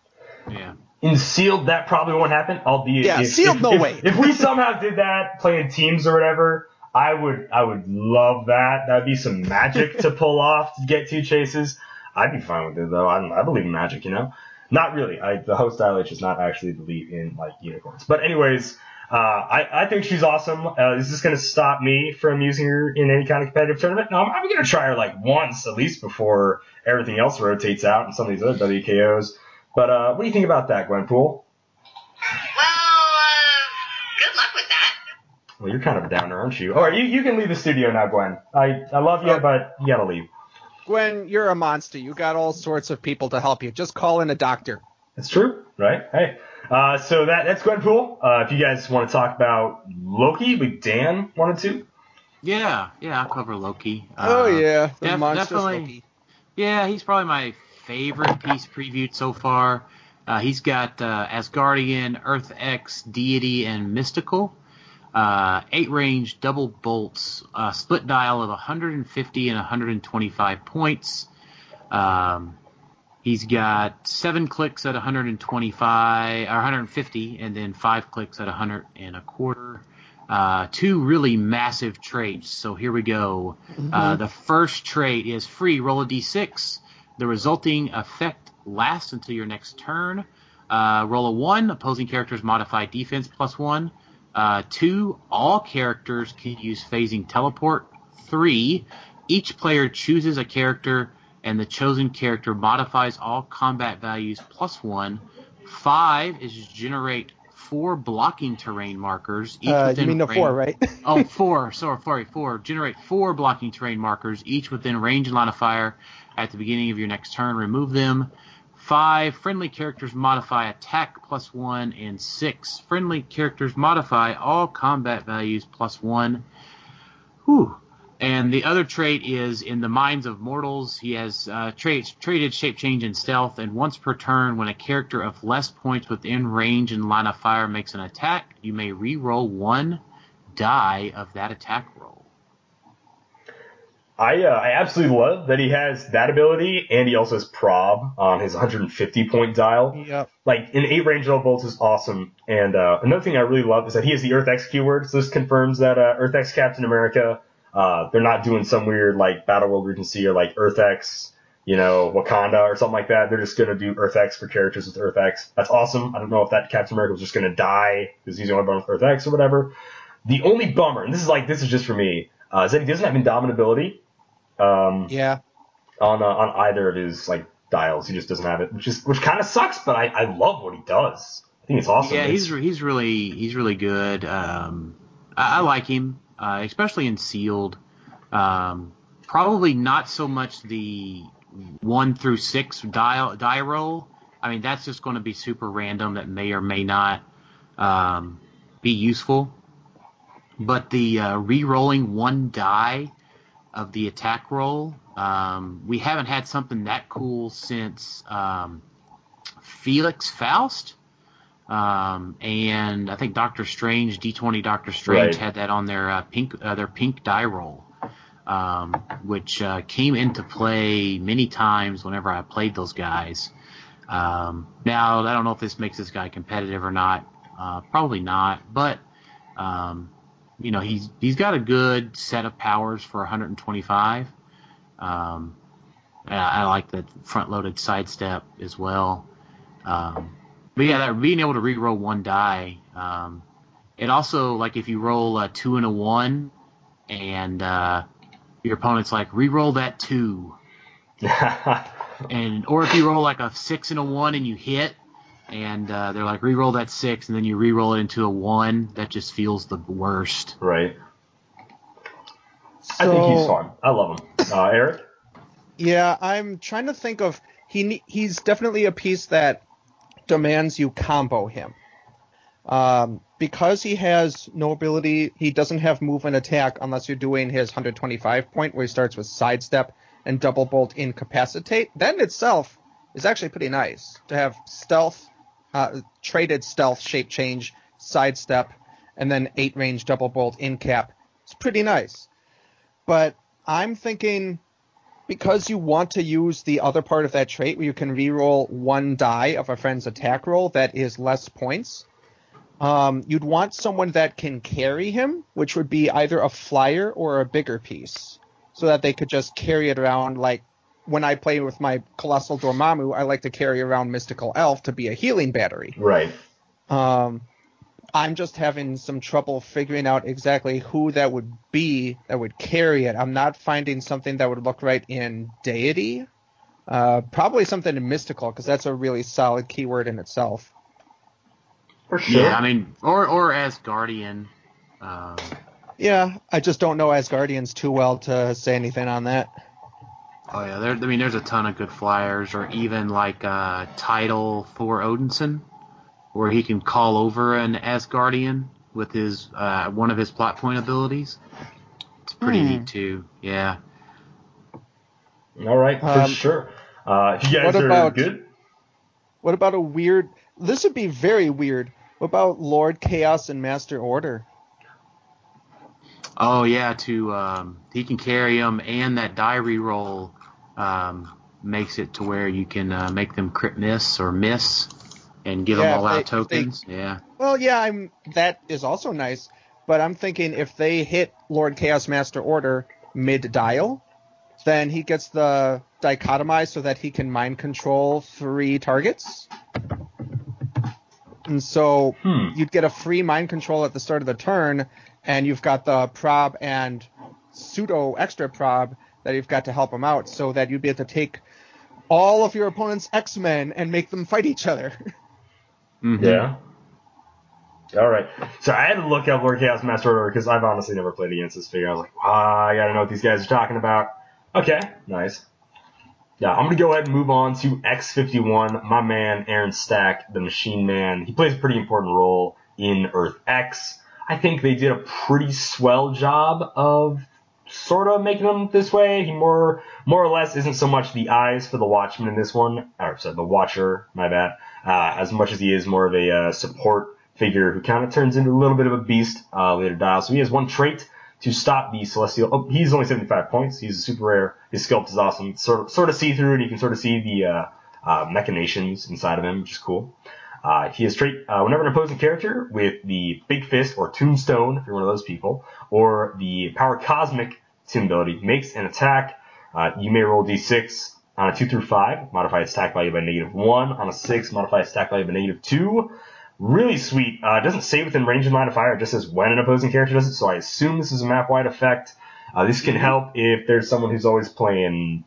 Yeah. In sealed, that probably won't happen. Albeit, Yeah, if, sealed, if, no if- way. If we somehow did that, playing teams or whatever, I would, I would love that. That'd be some magic to pull off to get two chases. I'd be fine with it though. I, I believe in magic, you know. Not really. I, the host ILH does not actually believe in like unicorns. But anyways, uh, I, I think she's awesome. Uh, is this going to stop me from using her in any kind of competitive tournament? No, I'm, I'm going to try her like once at least before everything else rotates out and some of these other WKOs. But uh, what do you think about that, Gwenpool? Well, uh, good luck with that. Well, you're kind of a downer, aren't you? All right, you, you can leave the studio now, Gwen. I, I love you, Oh. but you gotta leave. Gwen, you're a monster. You got all sorts of people to help you. Just call in a doctor. It's true, right? Hey. Uh, so that that's Gwenpool. Uh, if you guys want to talk about Loki, we Dan wanted to. Yeah, yeah, I'll cover Loki. oh Uh, yeah, the def- definitely. Loki. Yeah, he's probably my favorite piece previewed so far. Uh, he's got uh, Asgardian, Earth X, Deity, and Mystical. Uh, eight range, double bolts, uh, split dial of 150 and 125 points. Um, he's got seven clicks at 125 or 150, and then five clicks at 100 and a quarter. Uh, two really massive traits. So here we go. Uh, the first trait is free. Roll a d6. The resulting effect lasts until your next turn. Uh, roll a one. Opposing characters modify defense plus one. Uh, two. All characters can use phasing teleport. Three. Each player chooses a character, and the chosen character modifies all combat values plus one. Five is generate four blocking terrain markers. Each Uh, you mean the range- four, right? oh, four. Sorry, sorry, four. Generate four blocking terrain markers, each within range and line of fire. At the beginning of your next turn, remove them. Five friendly characters modify attack plus one, and six friendly characters modify all combat values plus one. Whew. And the other trait is in the minds of mortals. He has uh, traits traded shape change and stealth, and once per turn, when a character of less points within range and line of fire makes an attack, you may re-roll one die of that attack roll. I uh, I absolutely love that he has that ability, and he also has prob on his 150 point dial. Yep. Like an eight range level bolts is awesome. And uh, another thing I really love is that he has the Earth X keyword. So this confirms that uh, Earth X Captain America, uh, they're not doing some weird like Battle World Regency or like Earth X, you know, Wakanda or something like that. They're just gonna do Earth X for characters with Earth X. That's awesome. I don't know if that Captain America was just gonna die because he's the only one with Earth X or whatever. The only bummer, and this is like this is just for me, uh, is that he doesn't have indomitability. Um, Yeah. on uh, on either of his like dials. He just doesn't have it, which is which kind of sucks. But I, I love what he does. I think it's awesome. Yeah, he's he's really he's really good. Um, I, I like him, uh, especially in sealed. Um, probably not so much the one through six die die roll. I mean, that's just going to be super random. That may or may not um, be useful. But the uh, re-rolling one die of the attack roll, um, we haven't had something that cool since um, Felix Faust. Um, and I think Doctor Strange, D20 Doctor Strange, Right. had that on their uh, pink uh, their pink die roll, um, which uh, came into play many times whenever I played those guys. Um, now I don't know if this makes this guy competitive or not. Uh, probably not, but um, you know he's he's got a good set of powers for 125. Um, I, I like the front-loaded sidestep as well. Um, but yeah, that being able to re-roll one die. Um, it also like if you roll a two and a one, and uh, your opponent's like re-roll that two, and or if you roll like a six and a one and you hit, and uh, they're like re-roll that six, and then you re-roll it into a one, that just feels the worst. right. I think he's fun. I love him. Uh, Eric. Yeah, I'm trying to think of he he's definitely a piece that demands you combo him. Um, because he has no ability, he doesn't have move and attack unless you're doing his 125 point where he starts with sidestep and double bolt incapacitate. That in itself is actually pretty nice to have stealth, uh, traded stealth shape change, sidestep, and then eight range double bolt incap. It's pretty nice. But I'm thinking because you want to use the other part of that trait where you can reroll one die of a friend's attack roll that is less points, um, you'd want someone that can carry him, which would be either a flyer or a bigger piece, so that they could just carry it around. Like when I play with my Colossal Dormammu, I like to carry around Mystical Elf to be a healing battery. Right. Um, I'm just having some trouble figuring out exactly who that would be that would carry it. I'm not finding something that would look right in deity. Uh, probably something in mystical because that's a really solid keyword in itself. For sure. Yeah, I mean, or or Asgardian. Um, Yeah, I just don't know Asgardians too well to say anything on that. Oh yeah, there. I mean, there's a ton of good flyers, or even like uh, title Thor Odinson, where he can call over an Asgardian with his uh, one of his plot point abilities. It's pretty Hmm. neat too. Yeah. All right. For Um, sure. Uh, if you guys what are about- good. What about a weird? This would be very weird. What about Lord Chaos and Master Order? Oh yeah, to um, he can carry them, and that diary roll um, makes it to where you can uh, make them crit miss or miss, and give Yeah, them all if out they- if they- tokens. yeah. Well, yeah, I'm. That is also nice, but I'm thinking if they hit Lord Chaos Master Order mid dial, then he gets the dichotomize so that he can mind control three targets. And so Hmm. you'd get a free mind control at the start of the turn, and you've got the prob and pseudo extra prob that you've got to help him out, so that you'd be able to take all of your opponent's X Men and make them fight each other. Mhm. Yeah. All right. So I had to look up Lord Chaos Master Order because I've honestly never played against this figure. I was like, ah, I gotta know what these guys are talking about. Okay, nice. Yeah, I'm gonna go ahead and move on to X51. My man Aaron Stack, the Machine Man. He plays a pretty important role in Earth X. I think they did a pretty swell job of sort of making him this way. He more more or less isn't so much the eyes for the Watchman in this one, or sorry, the Watcher. My bad. Uh, as much as he is more of a uh, support figure who kind of turns into a little bit of a beast uh, later dial. So he has one trait to stop the celestial. Oh, he's only 75 points. He's a super rare. His sculpt is awesome. It's sort of sort of see through, and you can sort of see the uh, uh, machinations inside of him, which is cool. Uh, he has trait uh, whenever an opposing character with the Big Fist or Tombstone, if you're one of those people, or the Power Cosmic Tomb ability makes an attack. Uh, you may roll d6 on a 2 through 5, modify its attack value by negative 1. On a 6, modify its attack value by negative 2. Really sweet. Uh, it doesn't say within range and line of fire, it just says when an opposing character does it, so I assume this is a map-wide effect. Uh, this can help if there's someone who's always playing,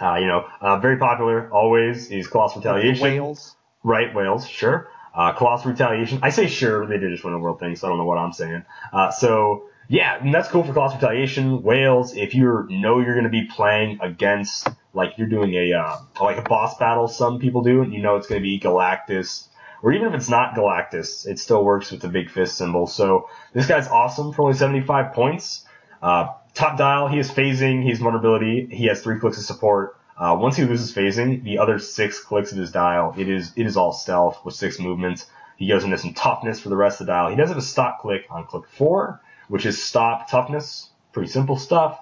uh, you know, uh, very popular, always, is Colossal Retaliation. Whales. Right, Wales, sure. Uh, Colossal Retaliation. I say sure, they did just win a world thing, so I don't know what I'm saying. Uh, so, yeah, and that's cool for Colossal Retaliation. Wales, if you know you're going to be playing against, like, you're doing a, uh, like a boss battle, some people do, and you know it's going to be Galactus, or even if it's not Galactus, it still works with the big fist symbol. So, this guy's awesome for only 75 points. Uh, top dial, he has phasing, he has vulnerability, he has three clicks of support. Uh, once he loses phasing, the other six clicks of his dial, it is it is all stealth with six movements. He goes into some toughness for the rest of the dial. He does have a stop click on click four, which is stop toughness. Pretty simple stuff.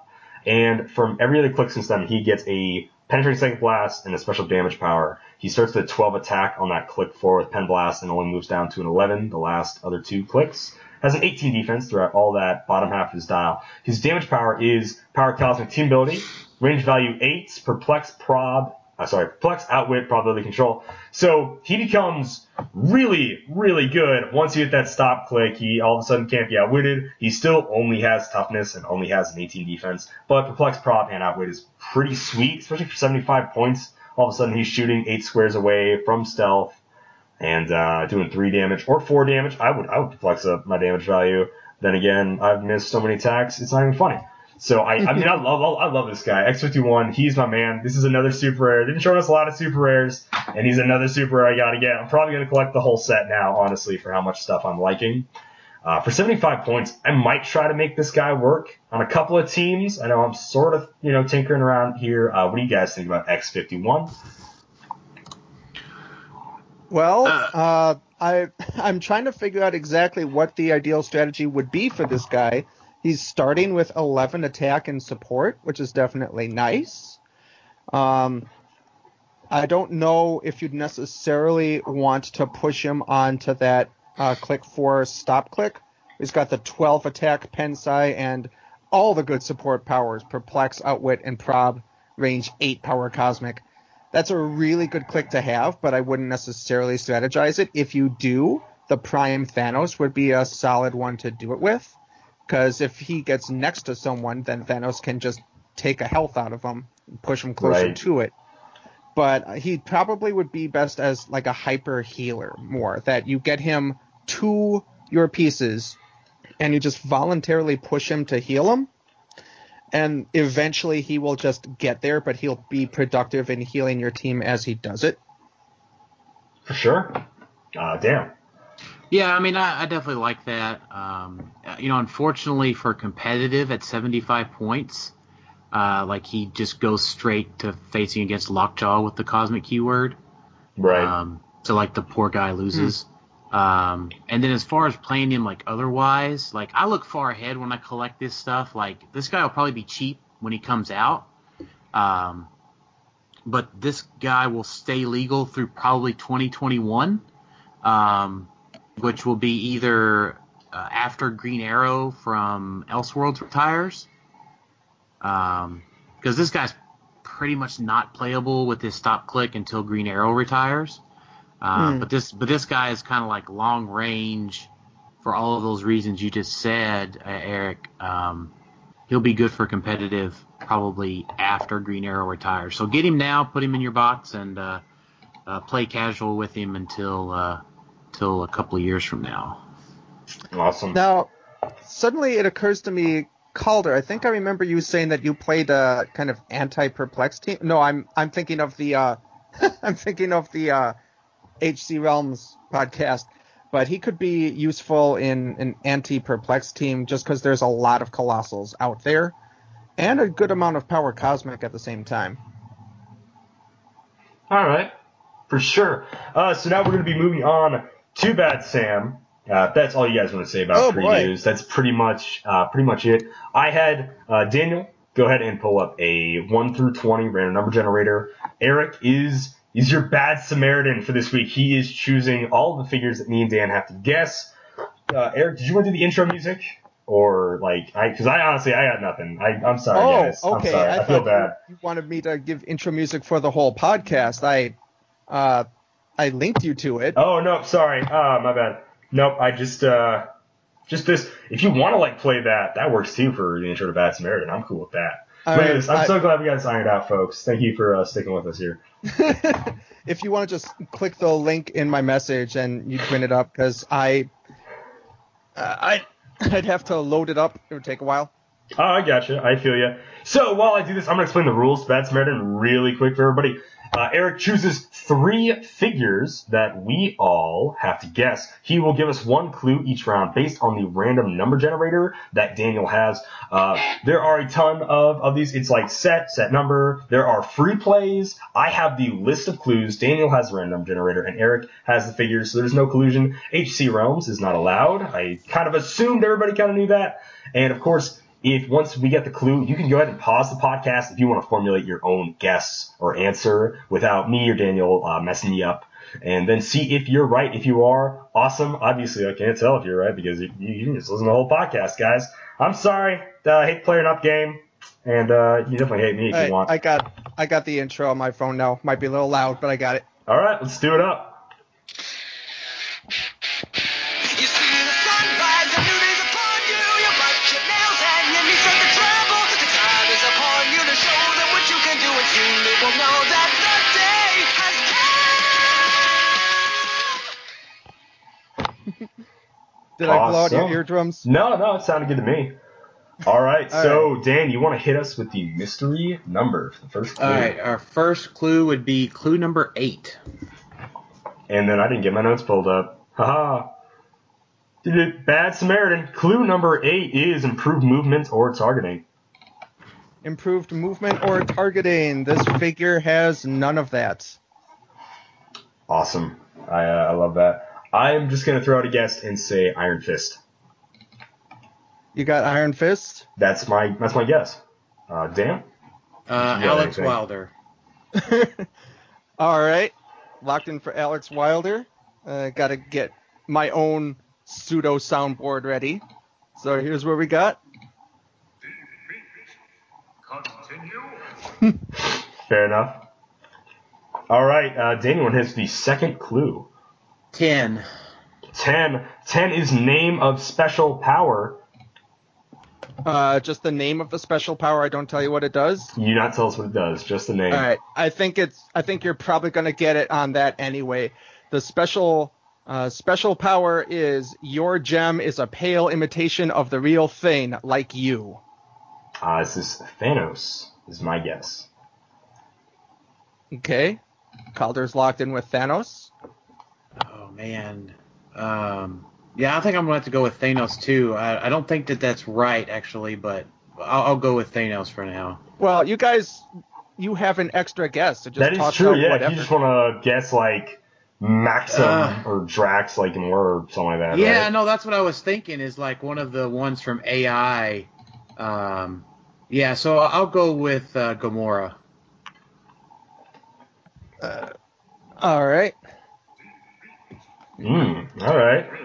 And from every other click since then, he gets a penetrating second blast and a special damage power. He starts with a 12 attack on that click four with pen blast and only moves down to an 11 the last other two clicks. Has an 18 defense throughout all that bottom half of his dial. His damage power is power cosmic team ability, range value 8, perplex prob, uh, sorry, perplex outwit probability control. So he becomes really, really good once you hit that stop click. He all of a sudden can't be outwitted. He still only has toughness and only has an 18 defense, but perplex prob and outwit is pretty sweet, especially for 75 points. All of a sudden he's shooting eight squares away from stealth and uh, doing three damage or four damage. I would I would perplex up my damage value. Then again, I've missed so many attacks, it's not even funny. So I, I mean, I love, I love this guy. X51, he's my man. This is another super rare. Didn't show us a lot of super rares, and he's another super rare I gotta get. I'm probably gonna collect the whole set now, honestly, for how much stuff I'm liking. Uh, for 75 points, I might try to make this guy work on a couple of teams. I know I'm sort of, you know, tinkering around here. Uh, what do you guys think about X51? Well, Uh. uh, I I'm trying to figure out exactly what the ideal strategy would be for this guy. He's starting with 11 attack and support, which is definitely nice. Um, I don't know if you'd necessarily want to push him onto that uh, click four stop click. He's got the 12 attack Pensai and all the good support powers, perplex, outwit, and prob, range 8 power cosmic. That's a really good click to have, but I wouldn't necessarily strategize it. If you do, the Prime Thanos would be a solid one to do it with. Because if he gets next to someone, then Thanos can just take a health out of him and push him closer Right. to it. But he probably would be best as like a hyper healer more, that you get him to your pieces and you just voluntarily push him to heal him and eventually he will just get there, but he'll be productive in healing your team as he does it. For sure. Uh, damn. Yeah, I mean, I, I definitely like that. Um, uh, you know, unfortunately for competitive at 75 points, uh, like he just goes straight to facing against Lockjaw with the cosmic keyword. Right. Um, so like the poor guy loses. Um, and then as far as playing him like otherwise, like I look far ahead when I collect this stuff. Like this guy will probably be cheap when he comes out. Um, but this guy will stay legal through probably 2021, um, which will be either uh, after Green Arrow from Elseworlds retires, because this guy's pretty much not playable with his stop click until Green Arrow retires. Uh, Hmm. But this but this guy is kind of like long range for all of those reasons you just said, uh, Eric. Um, he'll be good for competitive probably after Green Arrow retires. So get him now, put him in your box, and uh, uh, play casual with him until till a couple of years from now. Awesome. Now, suddenly it occurs to me, Calder. I think I remember you saying that you played a kind of anti-perplex team. No, I'm I'm thinking of the uh, I'm thinking of the uh, HC Realms podcast. But he could be useful in an anti-perplex team just because there's a lot of colossals out there, and a good amount of power cosmic at the same time. All right, for sure. Uh, so now we're going to be moving on to Bad Sam. Uh, that's all you guys want to say about Oh, boy. previews. That's pretty much uh, pretty much it. I had uh, Daniel go ahead and pull up a one through twenty random number generator. Eric is is your Bad Samaritan for this week. He is choosing all the figures that me and Dan have to guess. Uh, Eric, did you want to do the intro music? Or like, I because I honestly I got nothing. I I'm sorry oh, guys. okay. I'm sorry. I, thought feel bad. You, wanted me to give intro music for the whole podcast. I, uh, I linked you to it. Oh no, sorry. Uh, my bad. Nope. I just uh, just this. If you want to like play that, that works too for the intro to Bad Samaritan. I'm cool with that. Right. I'm I- so glad we got this ironed out, folks. Thank you for uh, sticking with us here. if you want to just click the link in my message and you print it up, because I, uh, I, I'd have to load it up. It would take a while. Oh, I gotcha. I feel you. So while I do this, I'm gonna explain the rules to Bad Samaritan really quick for everybody. Uh, Eric chooses three figures that we all have to guess. He will give us one clue each round based on the random number generator that Daniel has. Uh, there are a ton of, of these. It's like set, set number. There are free plays. I have the list of clues. Daniel has the random generator and Eric has the figures. So there's no collusion. HC Realms is not allowed. I kind of assumed everybody kind of knew that. And of course, if once we get the clue, you can go ahead and pause the podcast if you want to formulate your own guess or answer without me or Daniel uh, messing you up. And then see if you're right. If you are, awesome. Obviously, I can't tell if you're right because you, you can just listen to the whole podcast, guys. I'm sorry. Uh, I hate player not game. And uh, you definitely hate me if you want. I got, I got the intro on my phone now. Might be a little loud, but I got it. All right, let's do it up. Did I blow out your Awesome. eardrums? No, no, it sounded good to me. All right, All so Dan, you want to hit us with the mystery number for the first clue? All right, our first clue would be clue number eight. And then I didn't get my notes pulled up. Haha. Did it- Bad Samaritan. Clue number eight is improved movement or targeting. Improved movement or targeting. This figure has none of that. Awesome. I, uh, I love that. I'm just going to throw out a guess and say Iron Fist. You got Iron Fist. That's my that's my guess. Uh, Dan? Uh, Alex anything? Wilder. All right, locked in for Alex Wilder. Uh, Got to get my own pseudo soundboard ready. So here's what we got. Fair enough. All right, uh, Daniel has the second clue. Ten. 10. 10 is name of special power. Uh, just the name of the special power. I don't tell you what it does. You not tell us what it does, just the name. All right. I think it's. I think you're probably gonna get it on that anyway. The special. Uh, special power is your gem is a pale imitation of the real thing, like you. Uh, is this is Thanos, is my guess. Okay. Calder's locked in with Thanos. Oh man. Um, yeah, I think I'm gonna have to go with Thanos too. I, I don't think that that's right actually, but I'll, I'll go with Thanos for now. Well, you guys, you have an extra guess, so just that is toss true, yeah. whatever. If you just want to guess like Maxim Uh. or Drax, like in War or something like that. Yeah, right? no, that's what I was thinking. Is like one of the ones from AI. Um, yeah, so I'll go with uh, Gamora. Uh, all right. Mm, all right.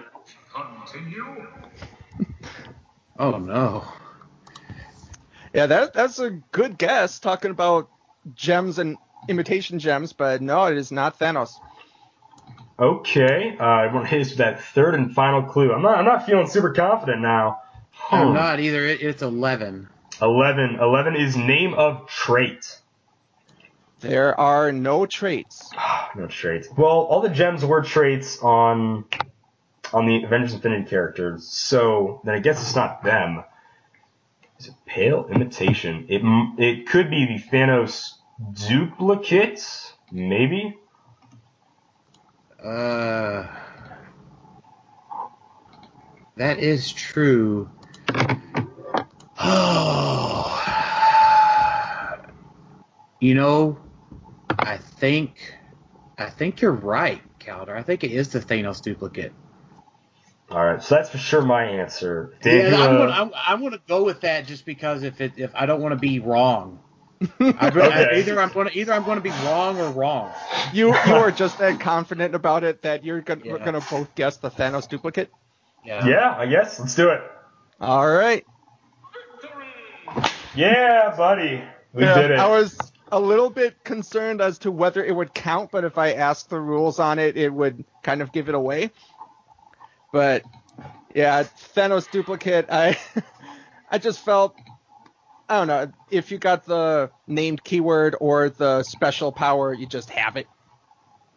Oh no. Yeah, that that's a good guess. Talking about gems and imitation gems, but no, it is not Thanos. Okay, uh, I want to hit that third and final clue. I'm not, I'm not feeling super confident now. I'm Hmm. not either. It, it's 11. 11. 11 is name of trait. There are no traits. no traits. Well, all the gems were traits on on the Avengers Infinity characters, so then I guess it's not them. Is it Pale Imitation? It it could be the Thanos duplicate, maybe. Uh, that is true. Oh, you know, I think, I think you're right, Calder. I think it is the Thanos duplicate. All right, so that's for sure my answer. Dan, Yeah, you, I'm gonna, I'm, I'm gonna go with that just because if it, if I don't want to be wrong. I, Okay. Either I'm gonna, either I'm gonna be wrong or wrong. You you are just that confident about it that you're gonna, we're Yeah. gonna both guess the Thanos duplicate. Yeah. yeah, I guess let's do it. All right. Yeah, buddy, we Yeah, did it. I was a little bit concerned as to whether it would count, but if I asked the rules on it, it would kind of give it away. But yeah, Thanos duplicate. I I just felt I don't know if you got the named keyword or the special power, you just have it.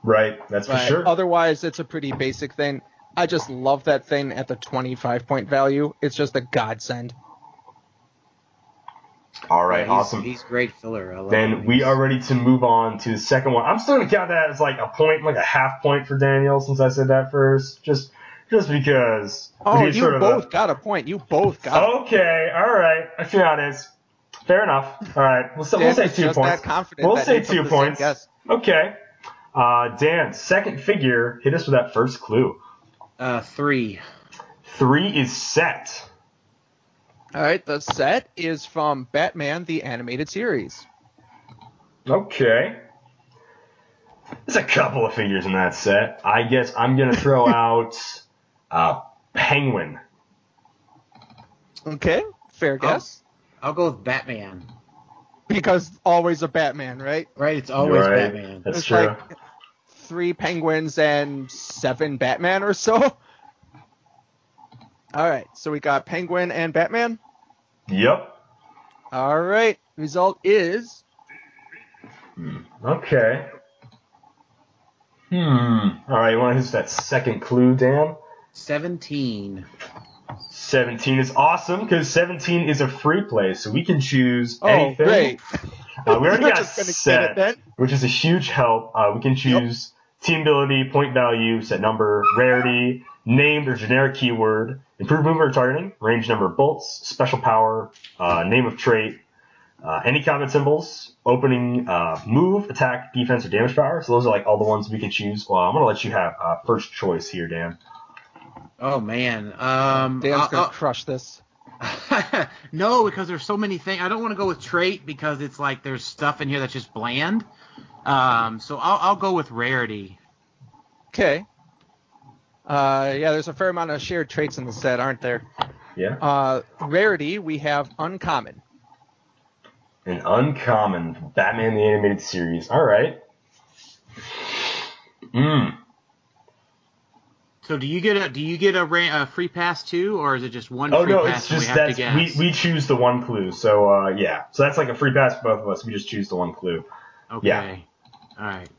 right, that's for sure. otherwise, it's a pretty basic thing. I just love that thing at the 25 point value. It's just a godsend. All right, Yeah, he's, awesome. He's great filler. I love Then him. we are ready to move on to the second one. I'm still gonna count that as like a point, like a half point for Daniel, since I said that first, just just because. Oh, you sort of both a- got a point. You both got it. Okay, all right. I see how it is. Fair enough. All right, we'll, say- we'll say two points. We'll say two points. guess. Okay. Uh, Dan, second figure, hit us with that first clue. uh, three. Three is set. All right, the set is from Batman the Animated Series. Okay. There's a couple of figures in that set. I guess I'm gonna throw out uh, Penguin. Okay, fair guess. I'll go with Batman. Because always a Batman, right? Right? It's always Right. Batman. That's It's true. like three Penguins and seven Batman or so. All right, so we got Penguin and Batman. Yep. All right, result is Okay. Hmm. All right. You want to use that second clue, Dan? Seventeen. 17 is awesome because 17 is a free play, so we can choose oh anything. great. Uh, we already got just gonna get set, which is a huge help. Uh, we can choose team ability, point value, set number, rarity, named or generic keyword, improved movement or targeting, range number of bolts, special power, uh, name of trait, uh, any combat symbols, opening, uh, move, attack, defense, or damage power. So those are like all the ones we can choose. Well, I'm gonna let you have uh, first choice here, Dan. Oh man. Um. Dan's I'll- gonna I'll- crush this. no, because there's so many things. I don't want to go with trait because it's like there's stuff in here that's just bland. Um, so I'll, I'll go with rarity. Okay. Uh, yeah, there's a fair amount of shared traits in the set, aren't there? Yeah. Uh, rarity, we have uncommon. An uncommon Batman the Animated Series. All right. Mm. So do you get a do you get a, ra- a free pass too, or is it just one Oh free no, pass it's just we have to that we, we choose the one clue. So uh, yeah, so that's like a free pass for both of us. We just choose the one clue. okay. yeah. All right.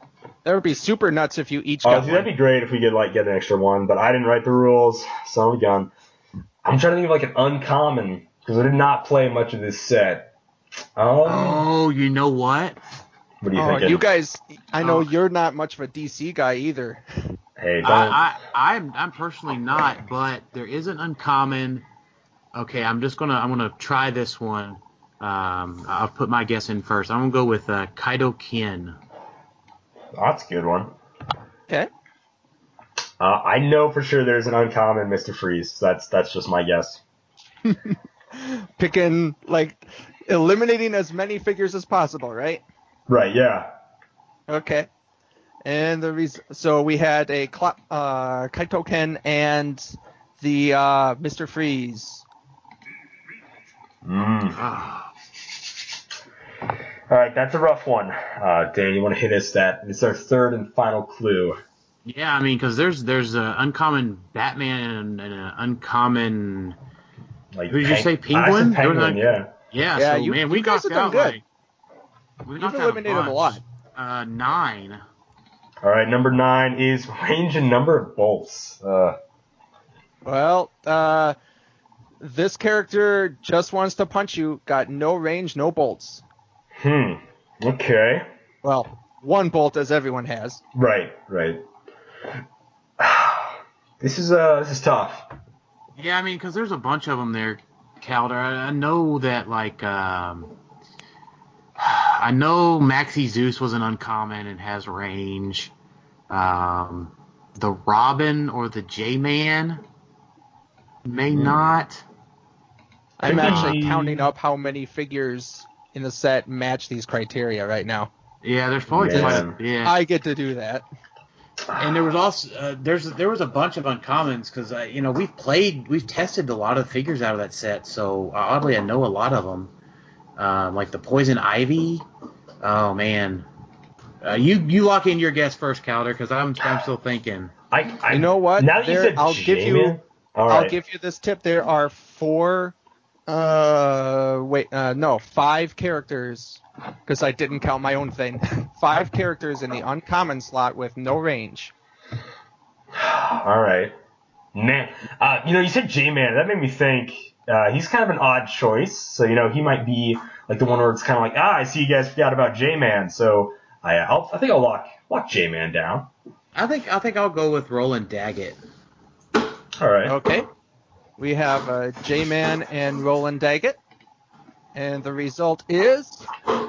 That would be super nuts if you each Oh, got dude, one. that'd be great if we could like get an extra one, but I didn't write the rules, so I'm gone. I'm trying to think of like an uncommon because I did not play much of this set. Um, Oh, you know what? what do you Oh, think? you guys, I know Oh. you're not much of a DC guy either. hey, don't. I, I I'm I'm personally not, but there is an uncommon. Okay, I'm just gonna I'm gonna try this one. Um, I'll put my guess in first. I'm gonna go with uh, Kyodai Ken. That's a good one. Okay. Uh, I know for sure there's an uncommon Mr. Freeze. That's that's just my guess. Picking, like, eliminating as many figures as possible, right? Right? Yeah. Okay. And the reason, so we had a Cla- uh, Kyodai Ken and the uh, Mr. Freeze. Mm. All right, that's a rough one. Uh, Dan, you want to hit us that? It's our third and final clue. Yeah, I mean, because there's there's an uncommon Batman and, and an uncommon Like, Who did you Peng- say, I said Penguin? There Penguin, a- yeah. yeah. Yeah, so you- man, we got guys knocked out good. like we You've knocked out eliminated a bunch. lot. Uh, nine. All right, number nine is range and number of bolts. Uh, Well, uh, this character just wants to punch you. Got no range, no bolts. Hmm. Okay. Well, one bolt as everyone has. Right. Right. This is uh this is tough. Yeah, I mean, because there's a bunch of them there, Calder. I, I know that like um, I know Maxie Zeus was an uncommon and has range. Um, the Robin or the J Man may Hmm. not. I'm Could actually counting up how many figures in the set match these criteria right now. Yeah, there's probably Man. quite a bit. I get to do that. And there was also uh, there's there was a bunch of uncommons because uh, you know we've played we've tested a lot of figures out of that set. So uh, oddly, I know a lot of them, um, like the poison ivy. Oh man, uh, you you lock in your guess first, Calder, because I'm I'm still thinking. I, I You know what? Now that you said I'll give you- J-Man- I'll give you this tip. There are four, uh, wait, uh, no, five characters, because I didn't count my own thing. five characters in the uncommon slot with no range. All right. Man, uh, you know, you said J-Man. That made me think. Uh, he's kind of an odd choice. So you know, he might be like the one where it's kind of like, ah, I see you guys forgot about J-Man. So I, I'll, I think I'll lock lock J-Man down. I think I think I'll go with Roland Daggett. All right. Okay. We have uh, J-Man and Roland Daggett. And the result is. Uh,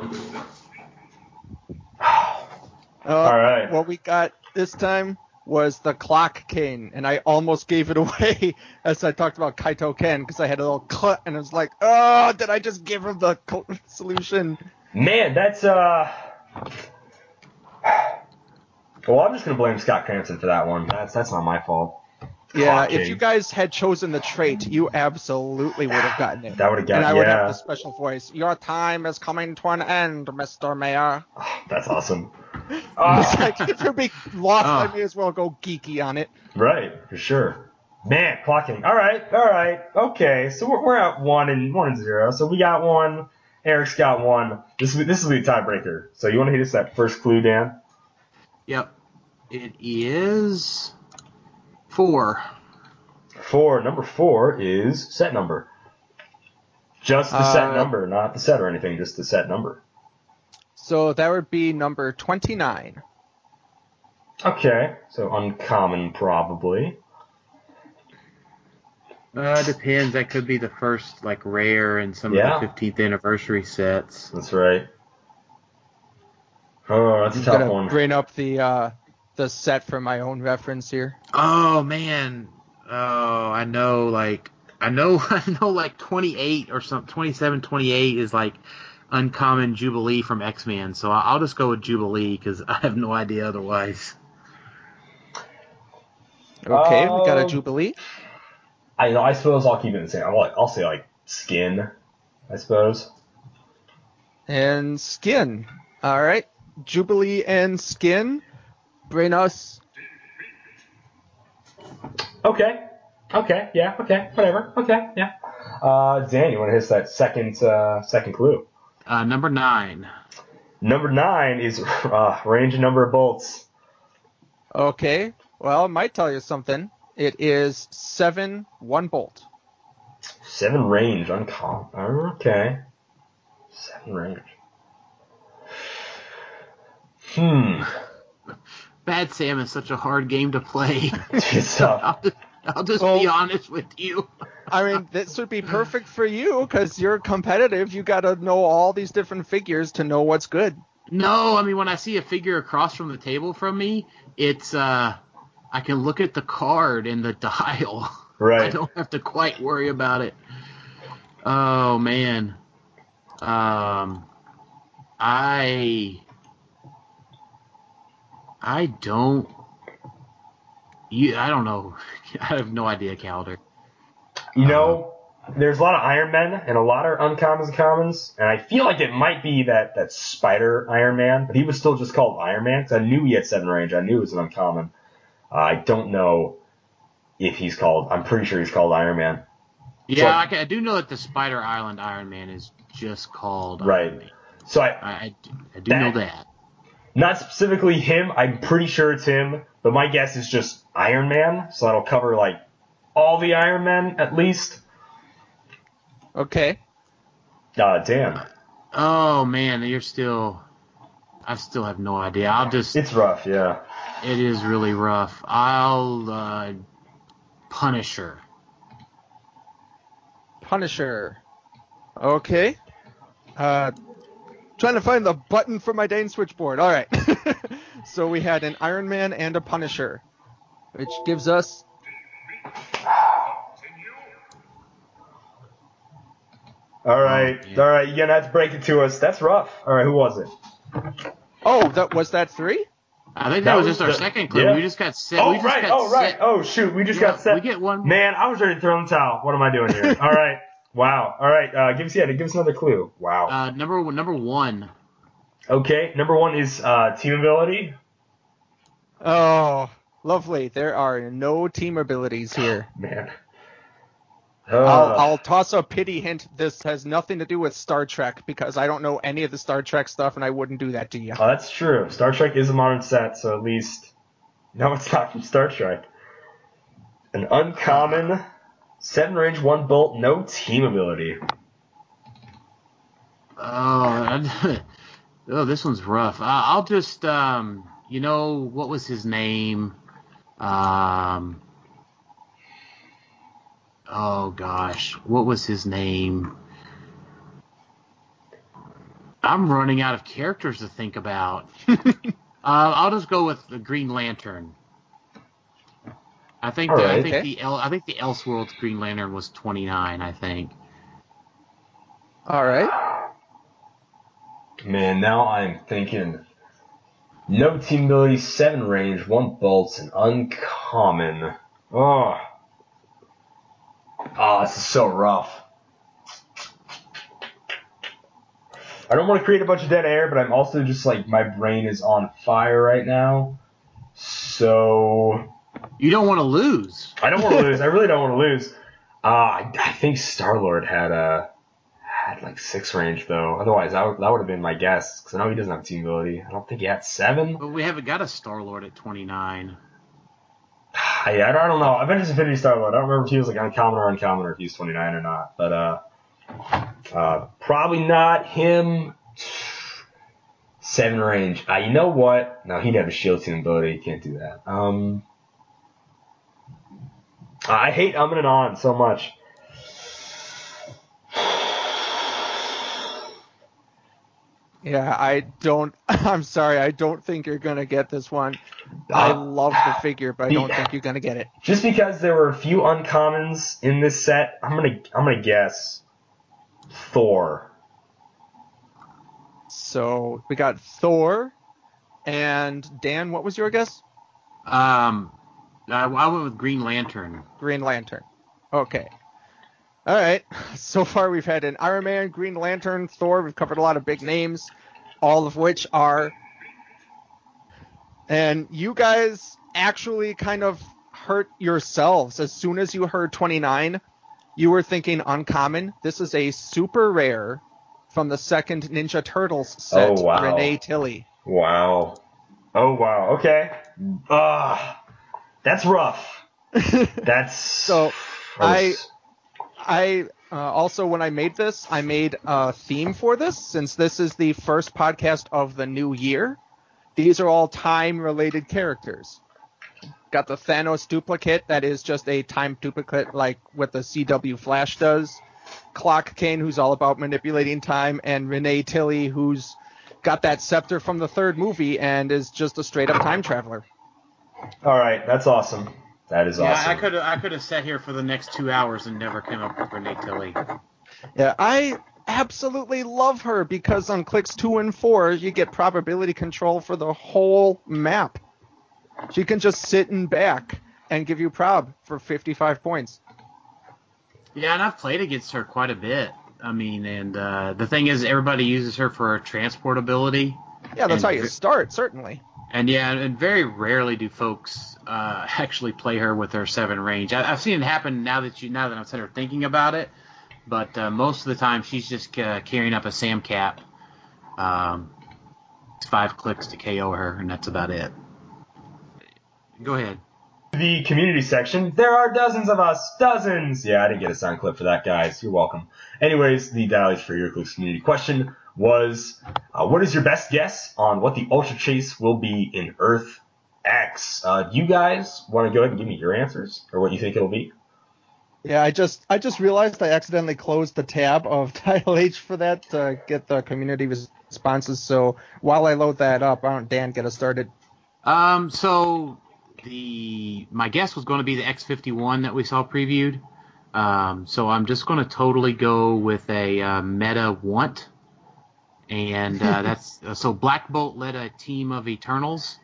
All right. What we got this time was the Clock King, and I almost gave it away as I talked about Kyodai Ken because I had a little cut, and I was like, oh, did I just give him the solution? Man, that's uh. Well, I'm just gonna blame Scott Cranston for that one. That's that's not my fault. Yeah, Clock if you guys had chosen the trait, you absolutely would have gotten it. That would have got and I would have the special voice. Your time is coming to an end, Mr. Mayor. That's awesome. It's Ah, like, if you're being lost, Ah. I may as well go geeky on it. right, for sure. Man, Clock King. All right, all right, okay. So we're, we're at one and one and zero. So we got one. Eric's got one. This is this is the tiebreaker. So you want to hit us that first clue, Dan? Yep, it is four. Four. Number four is set number. Just the set Uh, number, not the set or anything. Just the set number. So that would be number 29. Okay. So uncommon, probably. Uh, depends. That could be the first like rare in some Yeah. of the 15th anniversary sets. That's right. Oh, that's a I'm tough gonna one. bring up the uh, the set for my own reference here. Oh man. Oh, I know. Like I know. I know. Like 28 or something 27, 28 is like uncommon Jubilee from X Men. So I- I'll just go with Jubilee because I have no idea otherwise. Okay, we got a Oh. Jubilee. I know. I suppose I'll keep it the same. I'll, I'll say like skin. I suppose. And Skin. All right. Jubilee and Skin bring us. Okay. Okay. Yeah. Okay. Whatever. Okay. Yeah. Uh, Dan, you want to hit that second uh, second clue? Uh, number nine. Number nine is uh, range and number of bolts. Okay. Well, it might tell you something. It is seven, one bolt. Seven range on uncommon. Okay. Seven range. Hmm. Bad Sam is such a hard game to play. It's tough. I'll just, I'll just Well- be honest with you. I mean, this would be perfect for you because you're competitive. You got to know all these different figures to know what's good. No, I mean when I see a figure across from the table from me, it's uh I can look at the card and the dial. Right. I don't have to quite worry about it. Oh man. Um I I don't you I don't know. I have no idea, Calder. You know, uh-huh. there's a lot of Iron Men and a lot of uncommons and commons, and I feel like it might be that that Spider Iron Man, but he was still just called Iron Man because I knew he had seven range. I knew it was an uncommon. Uh, I don't know if he's called. I'm pretty sure he's called Iron Man. Yeah, So- I, I do know that the Spider Island Iron Man is just called Right. Iron Man. So I, I, I, do- I do know That- that. Not specifically him. I'm pretty sure it's him, but my guess is just Iron Man. So that'll cover like all the Iron Men at least. Okay. Uh, damn, Oh man, you're still. I still have no idea. I'll just. it's rough. Yeah. It is really rough. I'll uh, Punisher. Punisher. Okay. Uh, trying to find the button for my Dane switchboard. All right. so we had an Iron Man and a Punisher, which gives us. All right, oh, yeah. all right. You're gonna have to break it to us. That's rough. All right, who was it? Oh, that was that three? I think That that, was was just our the- second clue. yeah. We just got set. Oh we just right. got Oh right. set- Oh shoot. We just Yeah, got set. we get one- Man, I was ready to throw in the towel. What am I doing here? all right. Wow. All right. Uh, give us yeah. Give us another clue. Wow. Uh, number one- number one. Okay. Number one is uh, team ability. Oh, lovely. There are no team abilities here. Man. I'll, Uh, I'll toss a pity hint. This has nothing to do with Star Trek because I don't know any of the Star Trek stuff, and I wouldn't do that to you. Oh, that's true. Star Trek is a modern set, so at least no, it's not from Star Trek. An uncommon seven range, one bolt, no team ability. Oh, oh, this one's rough. Uh, I'll just, um, you know, what was his name? Um, oh gosh, what was his name? I'm running out of characters to think about. uh, I'll just go with the Green Lantern. I think All the, I think Okay. the El, I think the Elseworlds Green Lantern was 29. I think. All right. Man, now I'm thinking no team ability, seven range, one bolts, and uncommon. Oh. Oh, this is so rough. I don't want to create a bunch of dead air, but I'm also just like my brain is on fire right now. So You don't want to lose. I don't want to lose. I really don't want to lose. Uh, I, I think Star Lord had a had like six range though. Otherwise, that would, that would have been my guess because I know he doesn't have team ability. I don't think he had seven. But we haven't got a Star Lord at 29. Yeah, I don't, know. I don't know. Avengers Infinity Star Lord. I don't remember if he was like uncommon or uncommon or if he's 29 or not. But uh, uh, probably not him. Seven range. Uh, you know what? No, he'd have a shield team ability. You can't do that. Um, I hate umming and on so much. Yeah, I don't. I'm sorry. I don't think you're gonna get this one. I Uh, love the figure, but I don't think you're gonna get it. Just because there were a few uncommons in this set, I'm gonna I'm gonna guess Thor. So we got Thor, and Dan. What was your guess? Um, I, I went with Green Lantern. Green Lantern. Okay. All right. So far, we've had an Iron Man, Green Lantern, Thor. We've covered a lot of big names, all of which are. And you guys actually kind of hurt yourselves. As soon as you heard 29, you were thinking uncommon. This is a super rare from the second Ninja Turtles set, Oh, wow. Renet Tilley. Wow. Oh wow. Okay. Ah, that's rough. That's So, I- I uh, also, when I made this, I made a theme for this since this is the first podcast of the new year. These are all time related characters. Got the Thanos duplicate that is just a time duplicate like what the CW Flash does. Clock King, who's all about manipulating time, and Renet Tilley, who's got that scepter from the third movie and is just a straight up time traveler. All right. That's awesome. That is Yeah, awesome. I could I could have sat here for the next two hours and never came up with Renet Tilley. Yeah, I absolutely love her because on clicks two and four, you get probability control for the whole map. She can just sit in back and give you prob for 55 points. Yeah, and I've played against her quite a bit. I mean, and uh, the thing is, everybody uses her for her transport ability. Yeah, that's how you start, certainly. And yeah, and very rarely do folks uh, actually play her with her seven range. I, I've seen it happen now that you now that I'm sitting here thinking about it, but uh, most of the time she's just uh, carrying up a Sam cap. Um, it's five clicks to KO her, and that's about it. Go ahead. the community section. There are dozens of us. Dozens! Yeah, I didn't get a sound clip for that, guys. You're welcome. Anyways, the Dial H for HeroClix community question was, uh, what is your best guess on what the Ultra Chase will be in Earth X? Uh, do you guys want to go ahead and give me your answers, or what you think it'll be? Yeah, I just I just realized I accidentally closed the tab of Dial H for that to get the community responses. So while I load that up, why don't Dan get us started? Um, so the my guess was going to be the X51 that we saw previewed. Um, so I'm just going to totally go with a uh, meta want, and uh, that's so Black Bolt led a team of Eternals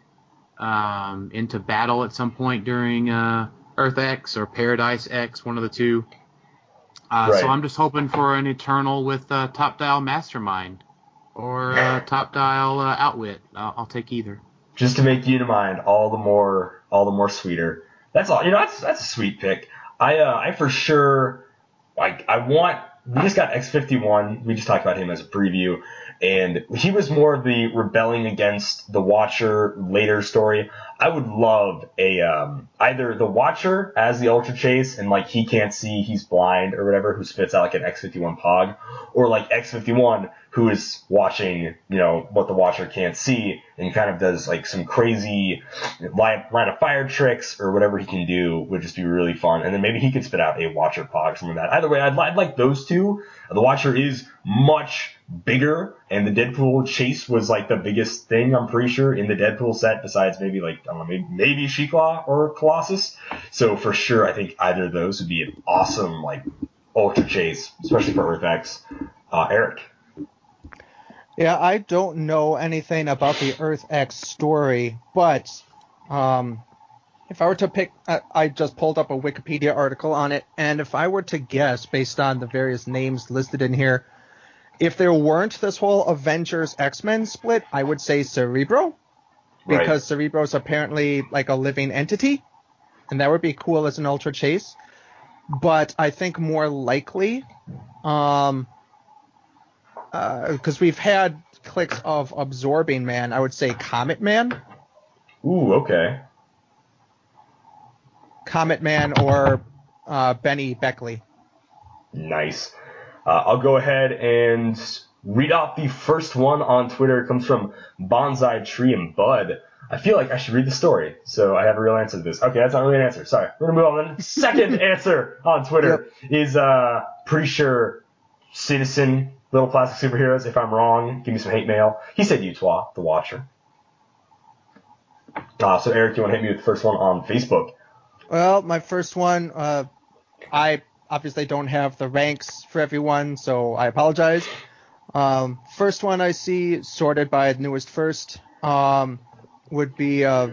um, into battle at some point during uh, Earth X or Paradise X, one of the two. Uh, Right. So I'm just hoping for an Eternal with uh, Top Dial Mastermind or uh, Top Dial uh, Outwit. I'll, I'll take either. Just to make Unimind all the more, all the more sweeter. That's all. You know, that's that's a sweet pick. I, uh, I for sure, like, I want. We just got X51. We just talked about him as a preview, and he was more of the rebelling against the Watcher later story. I would love a um, either the Watcher as the Ultra Chase, and like he can't see, he's blind or whatever, who spits out like an X51 Pog, or like X51 who is watching, you know, what the Watcher can't see, and kind of does like some crazy line, line of fire tricks or whatever he can do would just be really fun. And then maybe he could spit out a Watcher Pog, something like that. Either way, I'd, I'd like those two. The Watcher is much bigger, and the Deadpool chase was like the biggest thing, I'm pretty sure, in the Deadpool set, besides maybe like, I don't know, maybe, maybe She-Claw or Colossus. So for sure, I think either of those would be an awesome, like, Ultra Chase, especially for Earth X. Uh, Eric. Yeah, I don't know anything about the Earth X story, but um, if I were to pick, I, I just pulled up a Wikipedia article on it, and if I were to guess based on the various names listed in here, if there weren't this whole Avengers X Men split, I would say Cerebro, Right. because Cerebro's apparently like a living entity, and that would be cool as an Ultra Chase. But I think more likely, um, because we've had clicks of Absorbing Man, I would say Comet Man, Ooh, okay. Comet Man, or uh, Benny Beckley. Nice. Uh, I'll go ahead and read off the first one on Twitter. It comes from Bonsai Tree and Bud. I feel like I should read the story, so I have a real answer to this. Okay, that's not really an answer. Sorry. We're gonna move on. Then second answer on Twitter is uh pretty sure Citizen Little Plastic Superheroes. If I'm wrong, give me some hate mail. He said Uatu, the Watcher. Uh, so Eric, you want to hit me with the first one on Facebook? Well, my first one, uh, I obviously don't have the ranks for everyone, so I apologize. Um, first one I see sorted by newest first um, would be uh,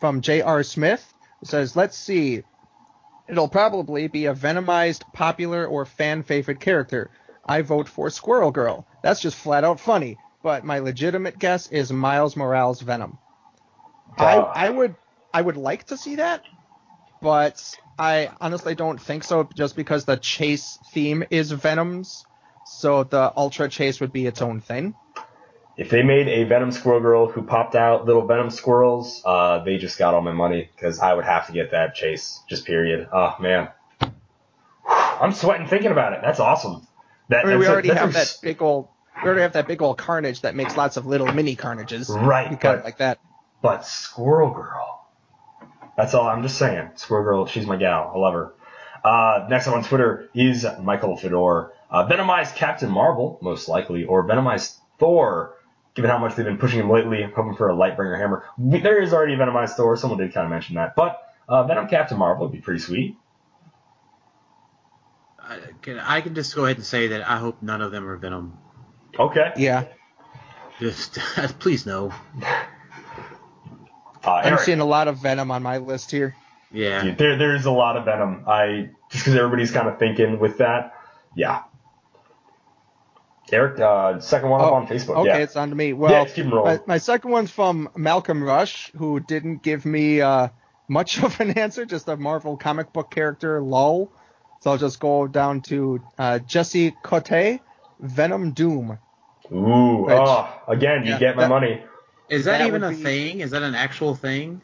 from J.R. Smith. It says, let's see. It'll probably be a venomized, popular, or fan favorite character. I vote for Squirrel Girl. That's just flat out funny. But my legitimate guess is Miles Morales Venom. I, I would I would like to see that, but I honestly don't think so. Just because the chase theme is Venom's, so the Ultra Chase would be its own thing. If they made a Venom Squirrel Girl who popped out little Venom squirrels, uh, they just got all my money because I would have to get that chase. Just period. Oh man, I'm sweating thinking about it. That's awesome. That, I mean, we already that's have a- that big old we already have that big old Carnage that makes lots of little mini Carnages. Right, You kind of but- like that. But Squirrel Girl. That's all. I'm just saying. Squirrel Girl, she's my gal. I love her. Uh, next up on Twitter is Michael Fedor. Uh, Venomized Captain Marvel, most likely, or Venomized Thor, given how much they've been pushing him lately. I'm hoping for a Lightbringer hammer. There is already a Venomized Thor. Someone did kind of mention that. But uh, Venom Captain Marvel would be pretty sweet. I can, I can just go ahead and say that I hope none of them are Venom. Okay. Yeah, Just please no. Uh, I'm seeing a lot of Venom on my list here. Yeah. Dude, there, there's a lot of Venom. I just because everybody's kind of thinking with that. Yeah. Eric, uh, second one up Oh, on Facebook. Okay, yeah. it's on to me. Well, just keep 'em rolling. my, my second one's from Malcolm Rush, who didn't give me uh, much of an answer, just a Marvel comic book character, lol. So I'll just go down to uh, Jesse Cote, Venom Doom. Ooh, Which- oh, again, you Yeah, get my that- money. Is that, That even a be- thing? Is that an actual thing?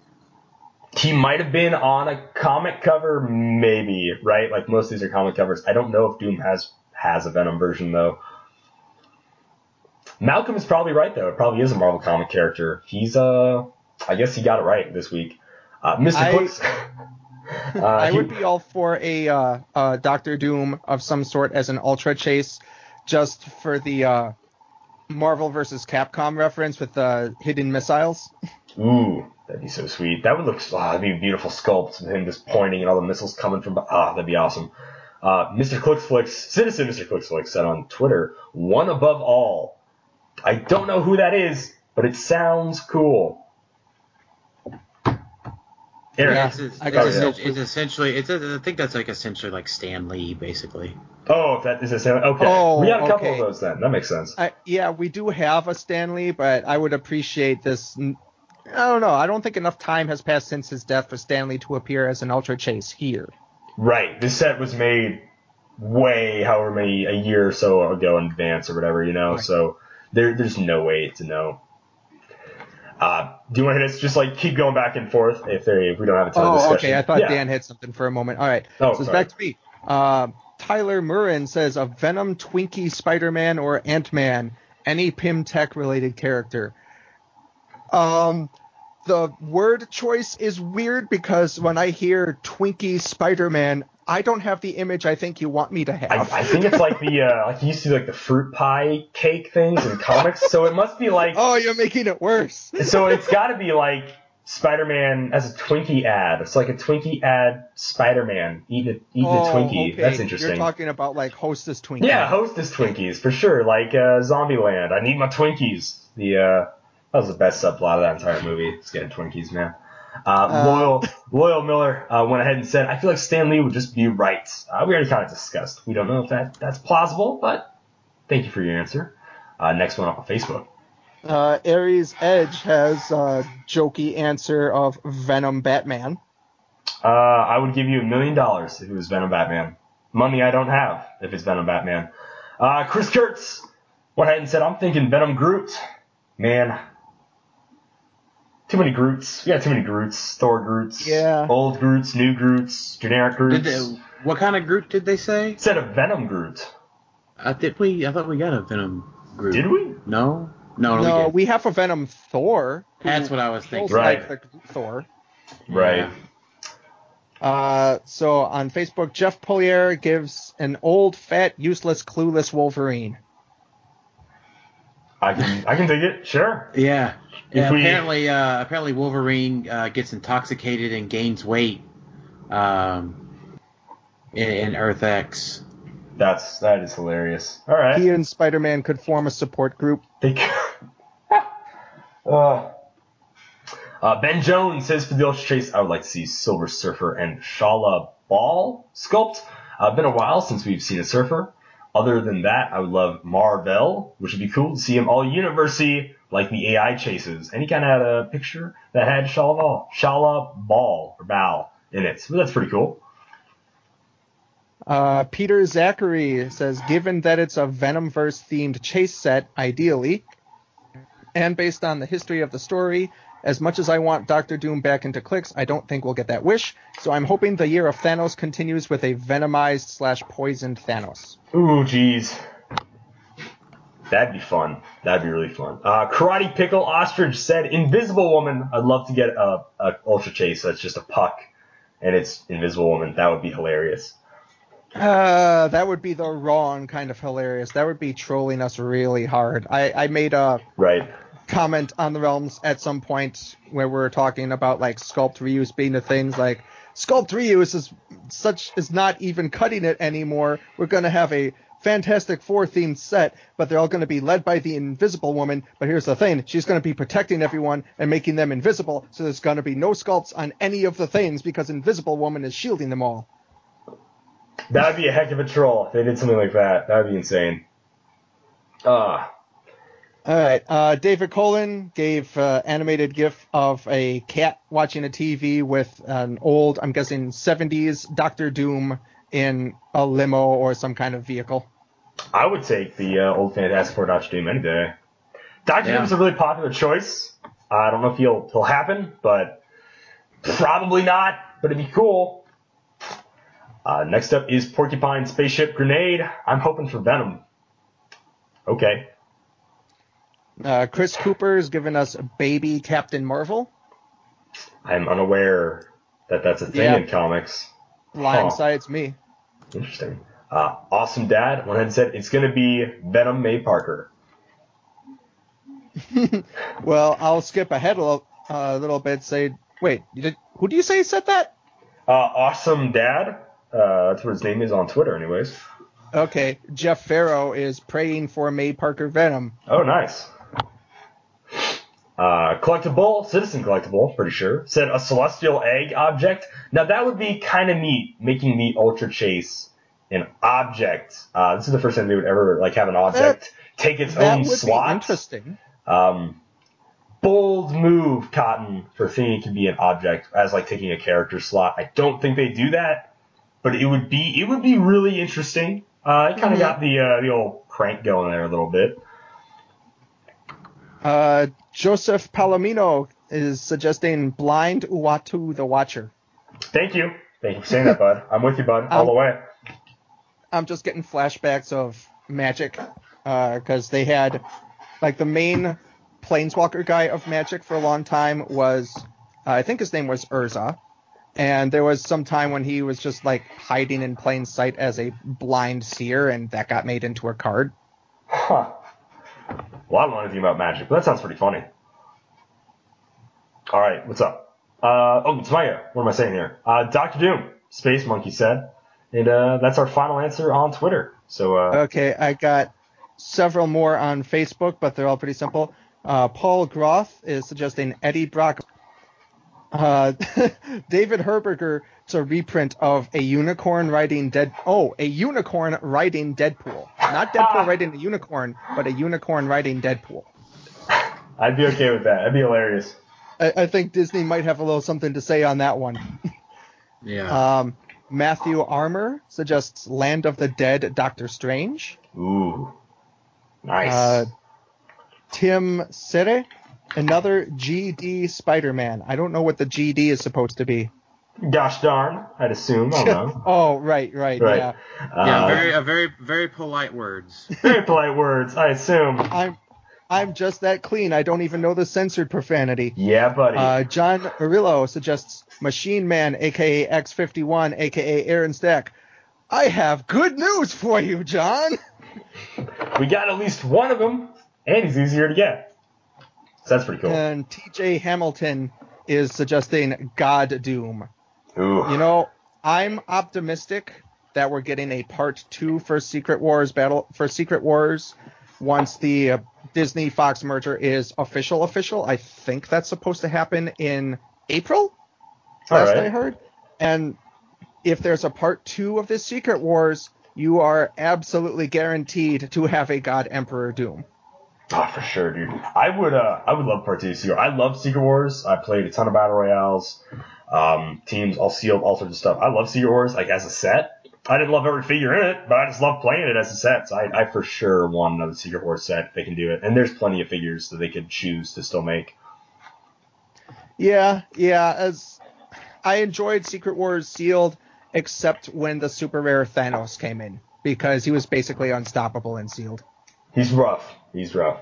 He might have been on a comic cover, maybe, right? Like most of these are comic covers. I don't know if Doom has has a Venom version though. Malcolm is probably right though. It probably is a Marvel comic character. He's uh, I guess he got it right this week. Uh, Mr. I- Clicks. uh, I he- would be all for a uh, uh, Doctor Doom of some sort as an Ultra Chase, just for the uh, Marvel versus Capcom reference with the hidden missiles. Ooh, that'd be so sweet. That would look, ah, that'd be a beautiful sculpt with him just pointing and all the missiles coming from, ah, that'd be awesome. Uh, Mr. Clicksflix, Citizen Mr. Clicksflix said on Twitter, one above all. I don't know who that is, but it sounds cool. Eric. Yeah. It's, it's, I it's, got it. it's essentially, it's a, I think that's like essentially like Stan Lee, basically. Oh, that is a okay. Oh, we got a couple okay. of those then. That makes sense. I, yeah, we do have a Stan Lee, but I would appreciate this. I don't know. I don't think enough time has passed since his death for Stan Lee to appear as an Ultra Chase here. Right. This set was made way, however many, a year or so ago in advance or whatever, you know, Right. so there, there's no way to know. Uh, do you want to hit us just like keep going back and forth if, they, if we don't have a ton of Oh, discussion? okay. I thought Yeah. Dan had something for a moment. All right. Oh, so it's sorry. back to me. Uh, Tyler Murrin says a Venom, Twinkie, Spider-Man, or Ant-Man, any Pym Tech related character. Um, the word choice is weird because when I hear Twinkie Spider-Man, I don't have the image I think you want me to have. I think it's like the uh, like you used to like the fruit pie cake things in comics, so it must be like oh, you're making it worse. so it's got to be like Spider-Man as a Twinkie ad. It's like a Twinkie ad Spider-Man eating a, eating oh, a Twinkie. okay. That's interesting. You're talking about like Hostess Twinkies. Yeah, Hostess Twinkies for sure. Like uh, Zombieland. I need my Twinkies. The uh, that was the best subplot of that entire movie. It's getting Twinkies, man. Uh, Uh, loyal loyal Miller uh, went ahead and said, "I feel like Stan Lee would just be right." Uh, we already kind of discussed. We don't know if that that's plausible, but thank you for your answer. Uh, next one up on Facebook. Uh, Aries Edge has a jokey answer of Venom Batman. Uh, I would give you a million dollars if it was Venom Batman. Money I don't have if it's Venom Batman. Uh, Chris Kurtz went ahead and said, I'm thinking Venom Groot. Man. Too many Groots. We got too many Groots. Thor Groots. Yeah. Old Groots, new Groots, generic Did Groots. they, what kind of Groot did they say? Said a Venom Groot. I did we? I thought we got a Venom Groot. Did we? No, no, no. No, we we have a Venom Thor. That's what I was thinking. Right. like the Thor. Right. Yeah. Uh, so on Facebook, Jeff Polier gives an old, fat, useless, clueless Wolverine. I can I can dig it. Sure. Yeah. If Yeah, we- apparently, uh, apparently Wolverine uh, gets intoxicated and gains weight um, in, in Earth X. That's that is hilarious. All right. He and Spider-Man could form a support group. They uh, uh, Ben Jones says for the Ultra Chase, I would like to see Silver Surfer and Shalla Bal sculpt. Uh, been a while since we've seen a Surfer. Other than that, I would love Marvel, which would be cool to see him all university like the AI chases. And he kind of had a picture that had Shalla Bal, Shalla Bal or Bal in it. So that's pretty cool. Uh, Peter Zachary says, given that it's a Venomverse themed chase set, ideally, and based on the history of the story, as much as I want Doctor Doom back into clicks, I don't think we'll get that wish. So I'm hoping the year of Thanos continues with a venomized slash poisoned Thanos. Ooh, jeez. That'd be fun. That'd be really fun. Uh, Karate Pickle Ostrich said, Invisible Woman. I'd love to get a, a Ultra Chase that's just a puck and it's Invisible Woman. That would be hilarious. Uh, that would be the wrong kind of hilarious. That would be trolling us really hard. I, I made a Right. Comment on the realms at some point where we are talking about like sculpt reuse being the things like sculpt reuse is such is not even cutting it anymore. We're gonna have a Fantastic Four themed set, but they're all going to be led by the Invisible Woman. But here's the thing: she's going to be protecting everyone and making them invisible. So there's going to be no sculpts on any of the things because Invisible Woman is shielding them all. That'd be a heck of a troll if they did something like that. That'd be insane. Uh, All right. Uh, David Colin gave uh, animated GIF of a cat watching a TV with an old, I'm guessing 70s Doctor Doom in a limo or some kind of vehicle. I would take the uh, old Fantastic Four Doctor Doom any day. Doctor Yeah. Doom's a really popular choice. I don't know if he'll he'll happen, but probably not. But it'd be cool. Uh, next up is Porcupine Spaceship Grenade. I'm hoping for Venom. Okay. Uh, Chris Cooper has given us baby Captain Marvel. I'm unaware that that's a thing Yeah. in comics. Blindsides me. Interesting. Uh, awesome Dad went ahead and said it's going to be Venom May Parker. Well, I'll skip ahead a little, uh, little bit. Say, wait, did, who do you say said that? Uh, awesome Dad. Uh, that's what his name is on Twitter, anyways. Okay, Jeff Farrow is praying for May Parker Venom. Oh, nice. Uh, collectible, citizen collectible, pretty sure, said a celestial egg object. Now that would be kind of neat, making the Ultra Chase an object. Uh, this is the first time they would ever like have an object take its That own would slot. be interesting. Um, bold move, Cotton, for thinking it could be an object as like taking a character slot. I don't think they do that, but it would be it would be really interesting. Uh, it kind of Mhm. got the uh, the old crank going there a little bit. Uh, Joseph Palomino is suggesting blind Uatu the Watcher. Thank you, thank you for saying that, bud. I'm with you, bud, all Um, the way. I'm just getting flashbacks of Magic because they had like the main planeswalker guy of Magic for a long time was uh, I think his name was Urza, and there was some time when he was just like hiding in plain sight as a blind seer, and that got made into a card. Huh. Well, I don't know anything about magic, but that sounds pretty funny. All right, what's up? Uh, oh, it's my Maya. What am I saying here? Uh, Doctor Doom, Space Monkey said, and uh, that's our final answer on Twitter. So, uh, Okay, I got several more on Facebook, but they're all pretty simple. Uh, Paul Groth is suggesting Eddie Brock. Uh, David Herberger, it's a reprint of a unicorn riding dead. Oh, a unicorn riding Deadpool. Not Deadpool riding a unicorn, but a unicorn riding Deadpool. I'd be okay with that. That'd be hilarious. I, I think Disney might have a little something to say on that one. Yeah. Um, Matthew Armour suggests Land of the Dead Doctor Strange. Ooh, nice. Uh, Tim Sere, another GD Spider-Man. I don't know what the GD is supposed to be. Gosh darn, I'd assume. I don't know. oh, right, right, Right. yeah. yeah, Uh, very, a very, very polite words. very polite words, I assume. I'm, I'm just that clean. I don't even know the censored profanity. Yeah, buddy. Uh, John Arillo suggests Machine Man, aka X51, aka Aaron Stack. I have good news for you, John. we got at least one of them, and he's easier to get. So that's pretty cool. And TJ Hamilton is suggesting God Doom. Ooh. You know, I'm optimistic that we're getting a part two for Secret Wars battle for Secret Wars once the uh, Disney Fox merger is official. Official. I think that's supposed to happen in April. Last right. I heard. And if there's a part two of this Secret Wars, you are absolutely guaranteed to have a God Emperor Doom. Oh, for sure, dude. I would, uh, I would love part two of Secret. I love Secret Wars. I played a ton of battle royales, um, teams all sealed, all sorts of stuff. I love Secret Wars, like as a set. I didn't love every figure in it, but I just love playing it as a set. So I, I for sure want another Secret Wars set if they can do it. And there's plenty of figures that they could choose to still make. Yeah, yeah. As I enjoyed Secret Wars sealed, except when the super rare Thanos came in because he was basically unstoppable in sealed. He's rough. He's rough.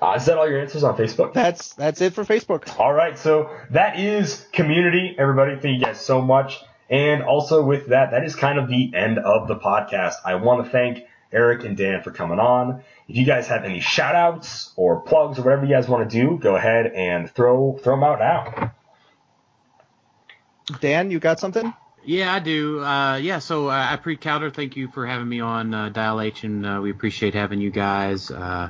Uh, is that all your answers on Facebook? That's that's it for Facebook. All right, so that is community, everybody. Thank you guys so much. And also with that, that is kind of the end of the podcast. I want to thank Eric and Dan for coming on. If you guys have any shout outs or plugs or whatever you guys want to do, go ahead and throw throw them out now. Dan, you got something? Yeah, I do. Uh, yeah, so uh, I pre Calder, thank you for having me on uh, Dial H, and uh, we appreciate having you guys uh,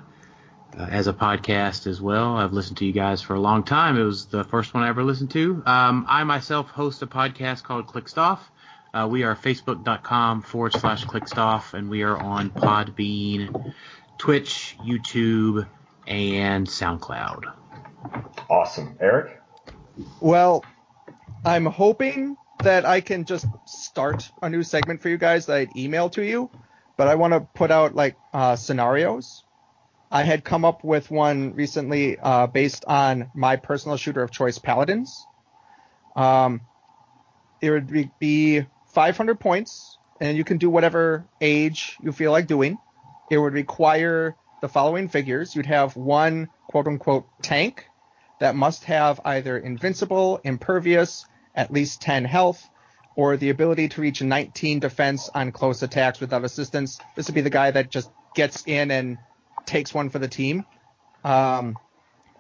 uh, as a podcast as well. I've listened to you guys for a long time. It was the first one I ever listened to. Um, I myself host a podcast called Clickstoff. Uh, we are facebook.com forward slash clickstoff, and we are on Podbean, Twitch, YouTube, and SoundCloud. Awesome. Eric? Well, I'm hoping that I can just start a new segment for you guys that I'd email to you, but I want to put out like uh, scenarios. I had come up with one recently uh, based on my personal shooter of choice, Paladins. Um, it would be, be 500 points, and you can do whatever age you feel like doing. It would require the following figures. You'd have one quote unquote tank that must have either invincible, impervious, at least 10 health, or the ability to reach 19 defense on close attacks without assistance. This would be the guy that just gets in and takes one for the team. Um,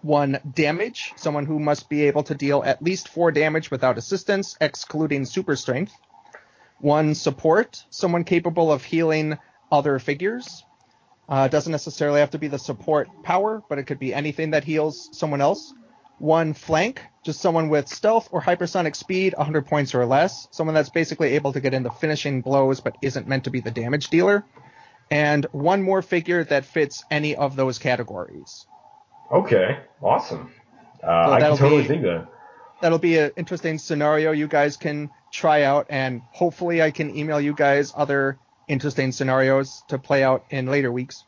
one damage, someone who must be able to deal at least four damage without assistance, excluding super strength. One support, someone capable of healing other figures. Uh, doesn't necessarily have to be the support power, but it could be anything that heals someone else. One flank, just someone with stealth or hypersonic speed, 100 points or less. Someone that's basically able to get in the finishing blows, but isn't meant to be the damage dealer. And one more figure that fits any of those categories. Okay. Awesome. Uh, So I can totally be- think that. That'll be an interesting scenario you guys can try out, and hopefully I can email you guys other interesting scenarios to play out in later weeks.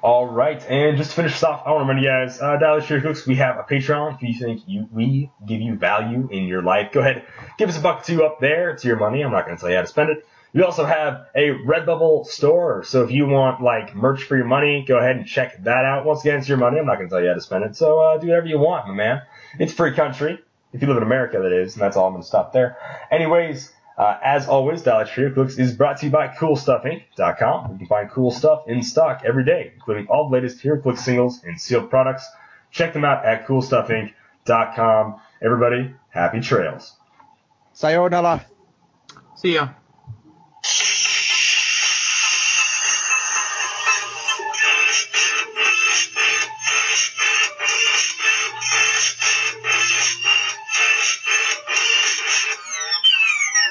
All right, and just to finish this off, I want to remind you guys, uh, Dial H for HeroClix, we have a Patreon. If you think you, we give you value in your life, go ahead, give us a buck or two up there. It's your money. I'm not going to tell you how to spend it. We also have a Redbubble store, so if you want like merch for your money, go ahead and check that out. Once again, it's your money. I'm not going to tell you how to spend it, so uh, do whatever you want, my man. It's free country. If you live in America, that is, and that's all I'm going to stop there. Anyways, uh, as always, Dial H for HeroClix is brought to you by CoolStuffInc.com. You can find cool stuff in stock every day, including all the latest HeroClix singles and sealed products. Check them out at CoolStuffInc.com. Everybody, happy trails. Sayonara. See ya.